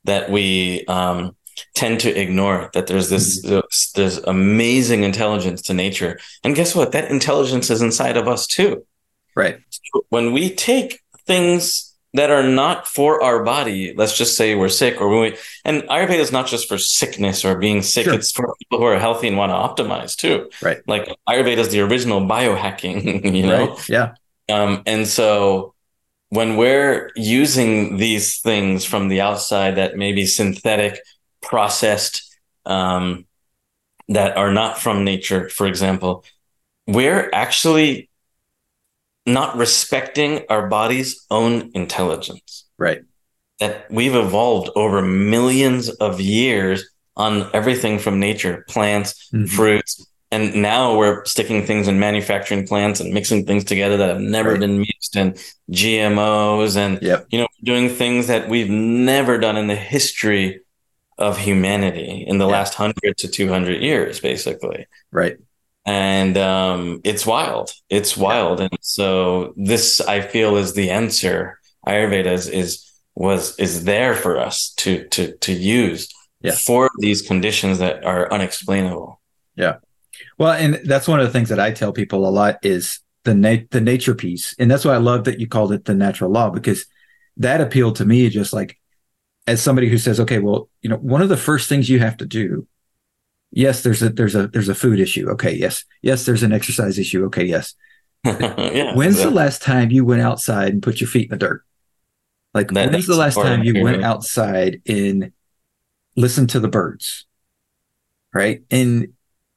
that we um, tend to ignore. That there's this there's, there's amazing intelligence to nature, and guess what? That intelligence is inside of us too. right When we take things that are not for our body, let's just say we're sick, or we and Ayurveda is not just for sickness or being sick. Sure. It's for people who are healthy and want to optimize too. Right. Like Ayurveda is the original biohacking. You know. right yeah Um, and so when we're using these things from the outside that may be synthetic, processed, um, that are not from nature, for example, we're actually not respecting our body's own intelligence right that we've evolved over millions of years on everything from nature, plants, Mhm. fruits, and now we're sticking things in manufacturing plants and mixing things together that have never Right. been mixed and GMOs and Yep. you know doing things that we've never done in the history of humanity in the Yeah. last 100 to 200 years basically right and um, it's wild. It's wild, and so this I feel is the answer. Ayurveda is, is was is there for us to to to use Yeah. for these conditions that are unexplainable. Yeah. Well, and that's one of the things that I tell people a lot is the na- the nature piece, and that's why I love that you called it the natural law because that appealed to me just like as somebody who says, okay, well, you know, one of the first things you have to do. Yes, there's a there's a there's a food issue. Okay, yes, yes, there's an exercise issue. Okay, yes. yeah. When's the last time you went outside and put your feet in the dirt? Like That- when's the last time you went outside and listened to the birds? Right. And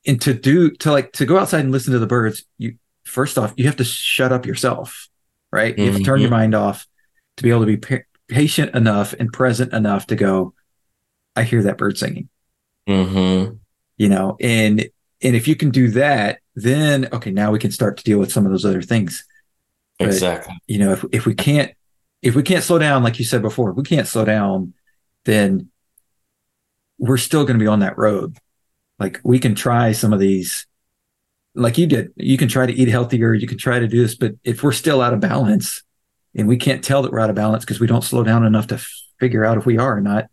and to do to like to go outside and listen to the birds, you first off, you have to shut up yourself. Right. You have to turn your mind off to be able to be pa- patient enough and present enough to go, I hear that bird singing Mhm. You know and and if you can do that then okay now we can start to deal with some of those other things But, exactly. You know, if if we can't if we can't slow down, like you said before, if we can't slow down, then we're still going to be on that road. Like we can try some of these, like you did. You can try to eat healthier. You can try to do this, but if we're still out of balance, and we can't tell that we're out of balance because we don't slow down enough to f- figure out if we are or not,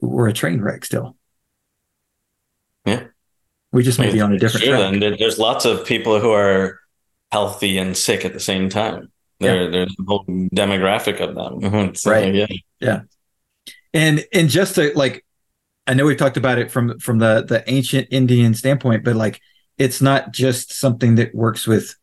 we're a train wreck still. Yeah. We just may be on a different Sure, track. and there's lots of people who are healthy and sick at the same time. There, there's a whole demographic of them. Mm-hmm. So, Right. Yeah. Yeah. and and just to like i know we've talked about it from from the the ancient indian standpoint but like it's not just something that works with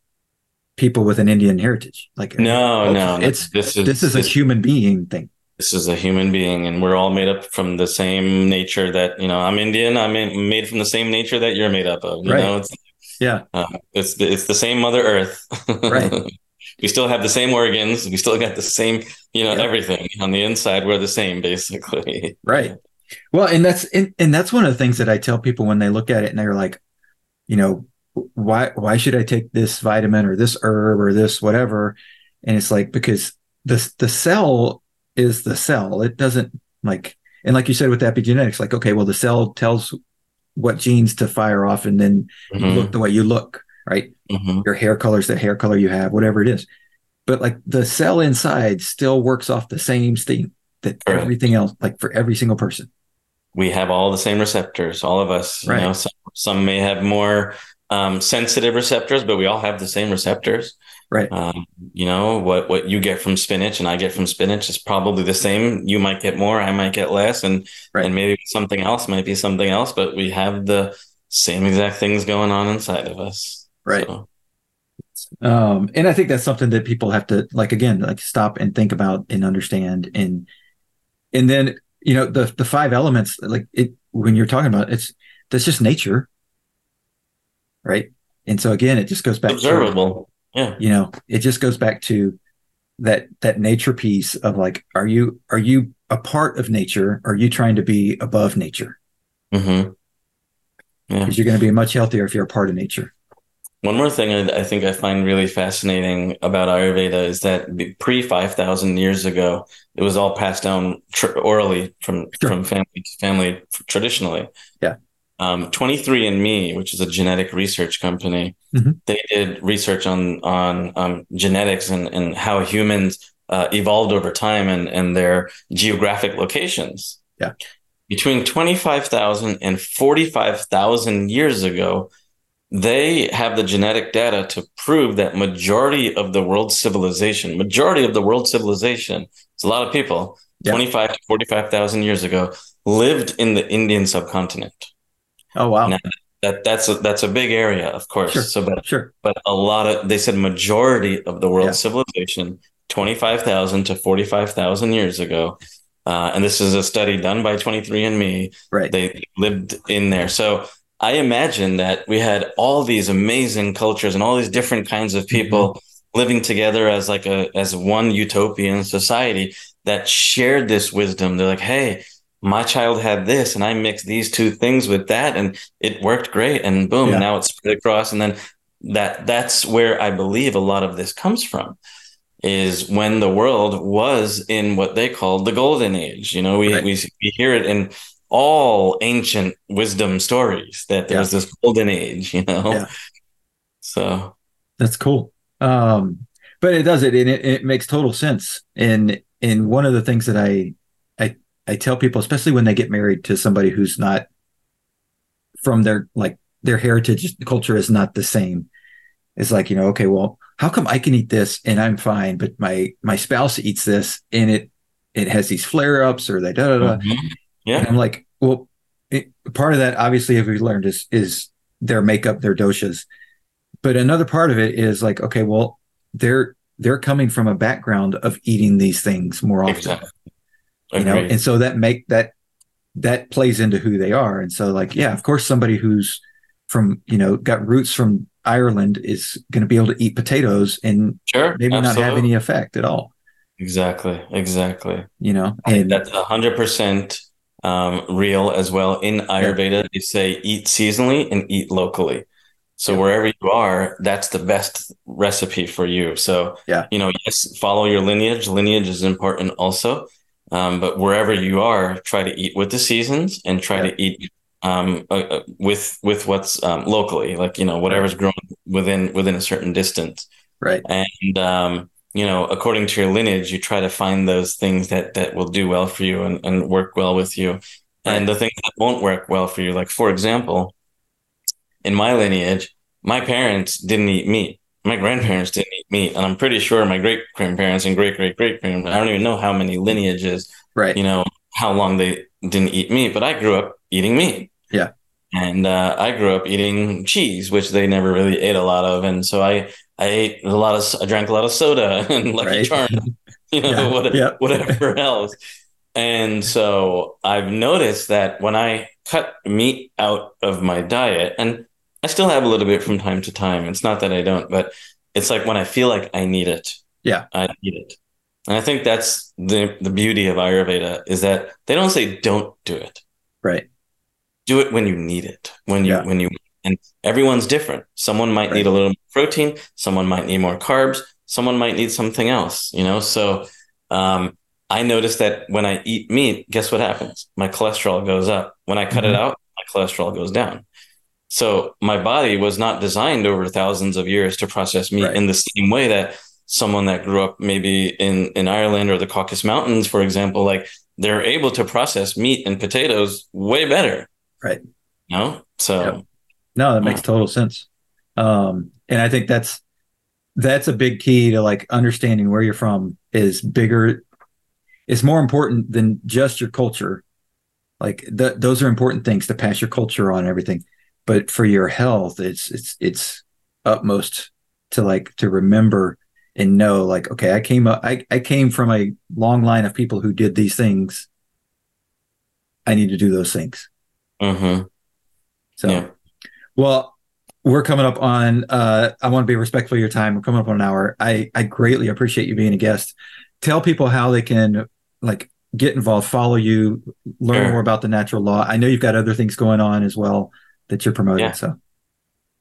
people with an indian heritage like No, no, no. it's this is this is a human being thing this is a human being, and we're all made up from the same nature that you know. I'm Indian. I'm in, made from the same nature that you're made up of. You Right. know, it's yeah uh, it's the, it's the same Mother Earth. Right. we still have the same organs. We still got the same, you know, everything on the inside. We're the same, basically. right well and that's and, and that's one of the things that i tell people when they look at it and they're like you know why why should i take this vitamin or this herb or this whatever and it's like because the the cell is the cell it doesn't like and like you said with epigenetics like okay well the cell tells what genes to fire off and then you Mhm, look the way you look right mhm. your hair color is the hair color you have whatever it is but like the cell inside still works off the same thing that Correct. everything else like for every single person we have all the same receptors, all of us. You Right. know, some, some may have more um, sensitive receptors, but we all have the same receptors. Right. Um, you know what what you get from spinach and I get from spinach is probably the same. You might get more, I might get less, and Right. and maybe something else might be something else, but we have the same exact things going on inside of us. Right. So, um and i think that's something that people have to like again like stop and think about and understand and and then you know the the five elements like it when you're talking about it, it's that's just nature right and so again it just goes back to observable. Yeah. you know it just goes back to that that nature piece of like are you are you a part of nature are you trying to be above nature mm-hmm Yeah. because you're going to be much healthier if you're a part of nature One more thing I, I think I find really fascinating about Ayurveda is that pre 5,000 years ago, it was all passed down tr- orally from, Sure. from family to family traditionally. Yeah. Um, 23andMe, which is a genetic research company, Mhm. they did research on, on um, genetics and, and how humans uh, evolved over time and, and their geographic locations. Yeah. Between 25,000 and 45,000 years ago, they have the genetic data to prove that majority of the world civilization, majority of the world civilization, it's a lot of people, Yeah. 25 to 45,000 years ago, lived in the Indian subcontinent. Oh wow Now, That that's a, that's a big area, of course. Sure. So, but sure but a lot of they said majority of the world's Yeah. civilization, 25,000 to 45,000 years ago. Uh, and this is a study done by 23andMe right they lived in there. So I imagine that we had all these amazing cultures and all these different kinds of people living together as like a as one utopian society that shared this wisdom. They're like, hey, my child had this, and I mixed these two things with that, and it worked great. And boom, Yeah. now it's spread across. And then that that's where I believe a lot of this comes from is when the world was in what they called the golden age. You know, we Right. we, we hear it in all ancient wisdom stories that there Yeah. was this golden age, you know. Yeah. So That's cool. Um, but it does it, and it, it makes total sense. And and one of the things that I I tell people, especially when they get married to somebody who's not from their like their heritage culture is not the same. It's like you know, okay, well, how come I can eat this and I'm fine, but my my spouse eats this and it it has these flare ups or they da da da. mhm. And yeah, I'm like, well, it, part of that, obviously, as we learned, is is their makeup, their doshas. But another part of it is like, okay, well, they're they're coming from a background of eating these things more often, exactly. You know, and so that make that that plays into who they are. And so, like, yeah, of course, somebody who's from you know got roots from Ireland is going to be able to eat potatoes and sure, maybe not have any effect at all, Exactly, exactly. you know. And And that's a hundred percent um, real as well. In Ayurveda, they say eat seasonally and eat locally. So wherever you are, that's the best recipe for you. So yeah, you know, yes, follow your lineage. Lineage is important also. Um, but wherever you are, try to eat with the seasons and try yeah. to eat um, uh, uh, with with what's um, locally, like you know whatever's grown within within a certain distance. Right. And um, you know, according to your lineage, you try to find those things that that will do well for you and, and work well with you. Right. And the things that won't work well for you, like for example, in my lineage, my parents didn't eat meat. My grandparents didn't eat meat, and I'm pretty sure my great grandparents and great great great grandparents. I don't even know how many lineages. Right. You know how long they didn't eat meat, but I grew up eating meat. Yeah. And uh, I grew up eating cheese, which they never really ate a lot of, and so I I ate a lot of I drank a lot of soda and Lucky right. Charms, you know, yeah. What, yeah. whatever else. And so I've noticed that when I cut meat out of my diet, and I still have a little bit from time to time. It's not that I don't, but it's like when I feel like I need it. Yeah. I need it. And I think that's the the beauty of Ayurveda is that they don't say don't do it. Right. Do it when you need it. When you yeah. when you and everyone's different. Someone might right. need a little protein, someone might need more carbs, someone might need something else, you know? So um I noticed that when I eat meat, guess what happens? My cholesterol goes up. When I cut mm-hmm. it out, my cholesterol goes down. So my body was not designed over thousands of years to process meat right. in the same way that someone that grew up maybe in, in Ireland or the Caucasus Mountains, for example, like they're able to process meat and potatoes way better. Right. no? So yep. no, that makes total sense. Um, and I think that's that's a big key to like understanding where you're from is bigger it's more important than just your culture like th- those are important things to pass your culture on and everything but for your health it's it's it's utmost to like to remember and know like okay i came up i, I came from a long line of people who did these things. I need to do those things. Mm-hmm. so yeah. well we're coming up on uh i want to be respectful of your time. We're coming up on an hour. I i greatly appreciate you being a guest. Tell people how they can like get involved follow you learn sure. more about the natural law. I know you've got other things going on as well that you're promoting. Yeah. So,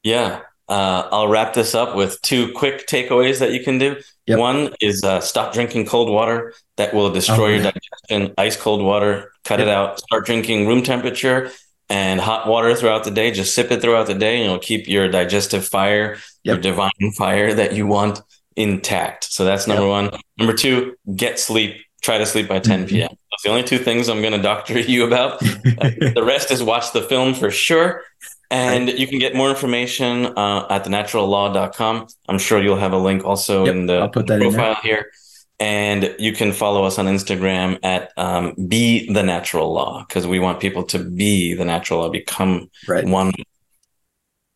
yeah, uh, I'll wrap this up with two quick takeaways that you can do. Yep. One is uh, stop drinking cold water that will destroy oh, your yeah. digestion. Ice cold water, cut yep. it out. Start drinking room temperature and hot water throughout the day. Just sip it throughout the day, and it'll keep your digestive fire, yep. your divine fire that you want intact. So that's number one. Number two, get sleep. Try to sleep by 10 p.m. Mm-hmm. That's the only two things I'm going to doctor you about. uh, the rest is watch the film for sure and you can get more information uh, at thenaturallaw.com. I'm sure you'll have a link also yep, in the profile here. And you can follow us on Instagram at um, Be the Natural Law because we want people to be the natural law, become right. one.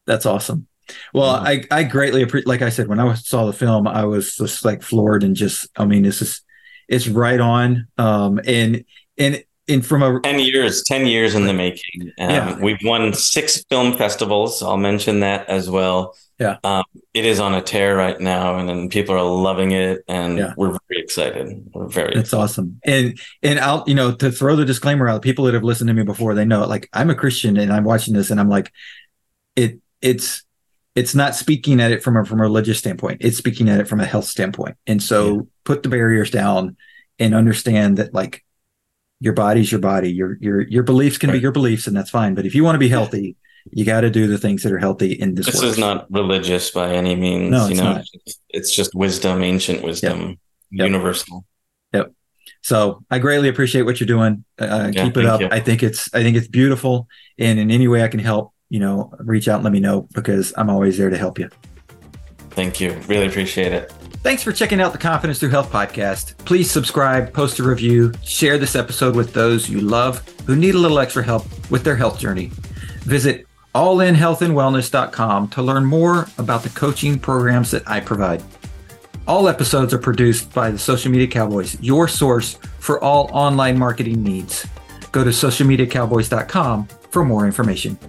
That's awesome. Well, mm-hmm. I, I greatly appreciate, like I said, when I saw the film, I was just like floored and just, I mean, this is, it's right on. Um, and, and in from a 10 years 10 years in the making. Um, yeah. we've won six film festivals. I'll mention that as well. Yeah. Um, it is on a tear right now and, and people are loving it and yeah. we're very excited. We're very it's awesome. And and i'll you know to throw the disclaimer out people that have listened to me before they know it. Like i'm a christian and i'm watching this and i'm like it it's it's not speaking at it from a from a religious standpoint it's speaking at it from a health standpoint and so yeah. put the barriers down and understand that like your body's your body. Your your your beliefs can right. be your beliefs, and that's fine. But if you want to be healthy, you got to do the things that are healthy in this. This works. is not religious by any means. No, you know, not. it's just wisdom, ancient wisdom, yep. universal. Yep. So I greatly appreciate what you're doing. Uh, yeah, keep it up. You. I think it's I think it's beautiful, and in any way I can help, you know, reach out and let me know because I'm always there to help you. Thank you. Really appreciate it. Thanks for checking out the Confidence Through Health podcast. Please subscribe, post a review, share this episode with those you love who need a little extra help with their health journey. Visit allinhealthandwellness.com to learn more about the coaching programs that I provide. All episodes are produced by the Social Media Cowboys, your source for all online marketing needs. Go to socialmediacowboys.com for more information.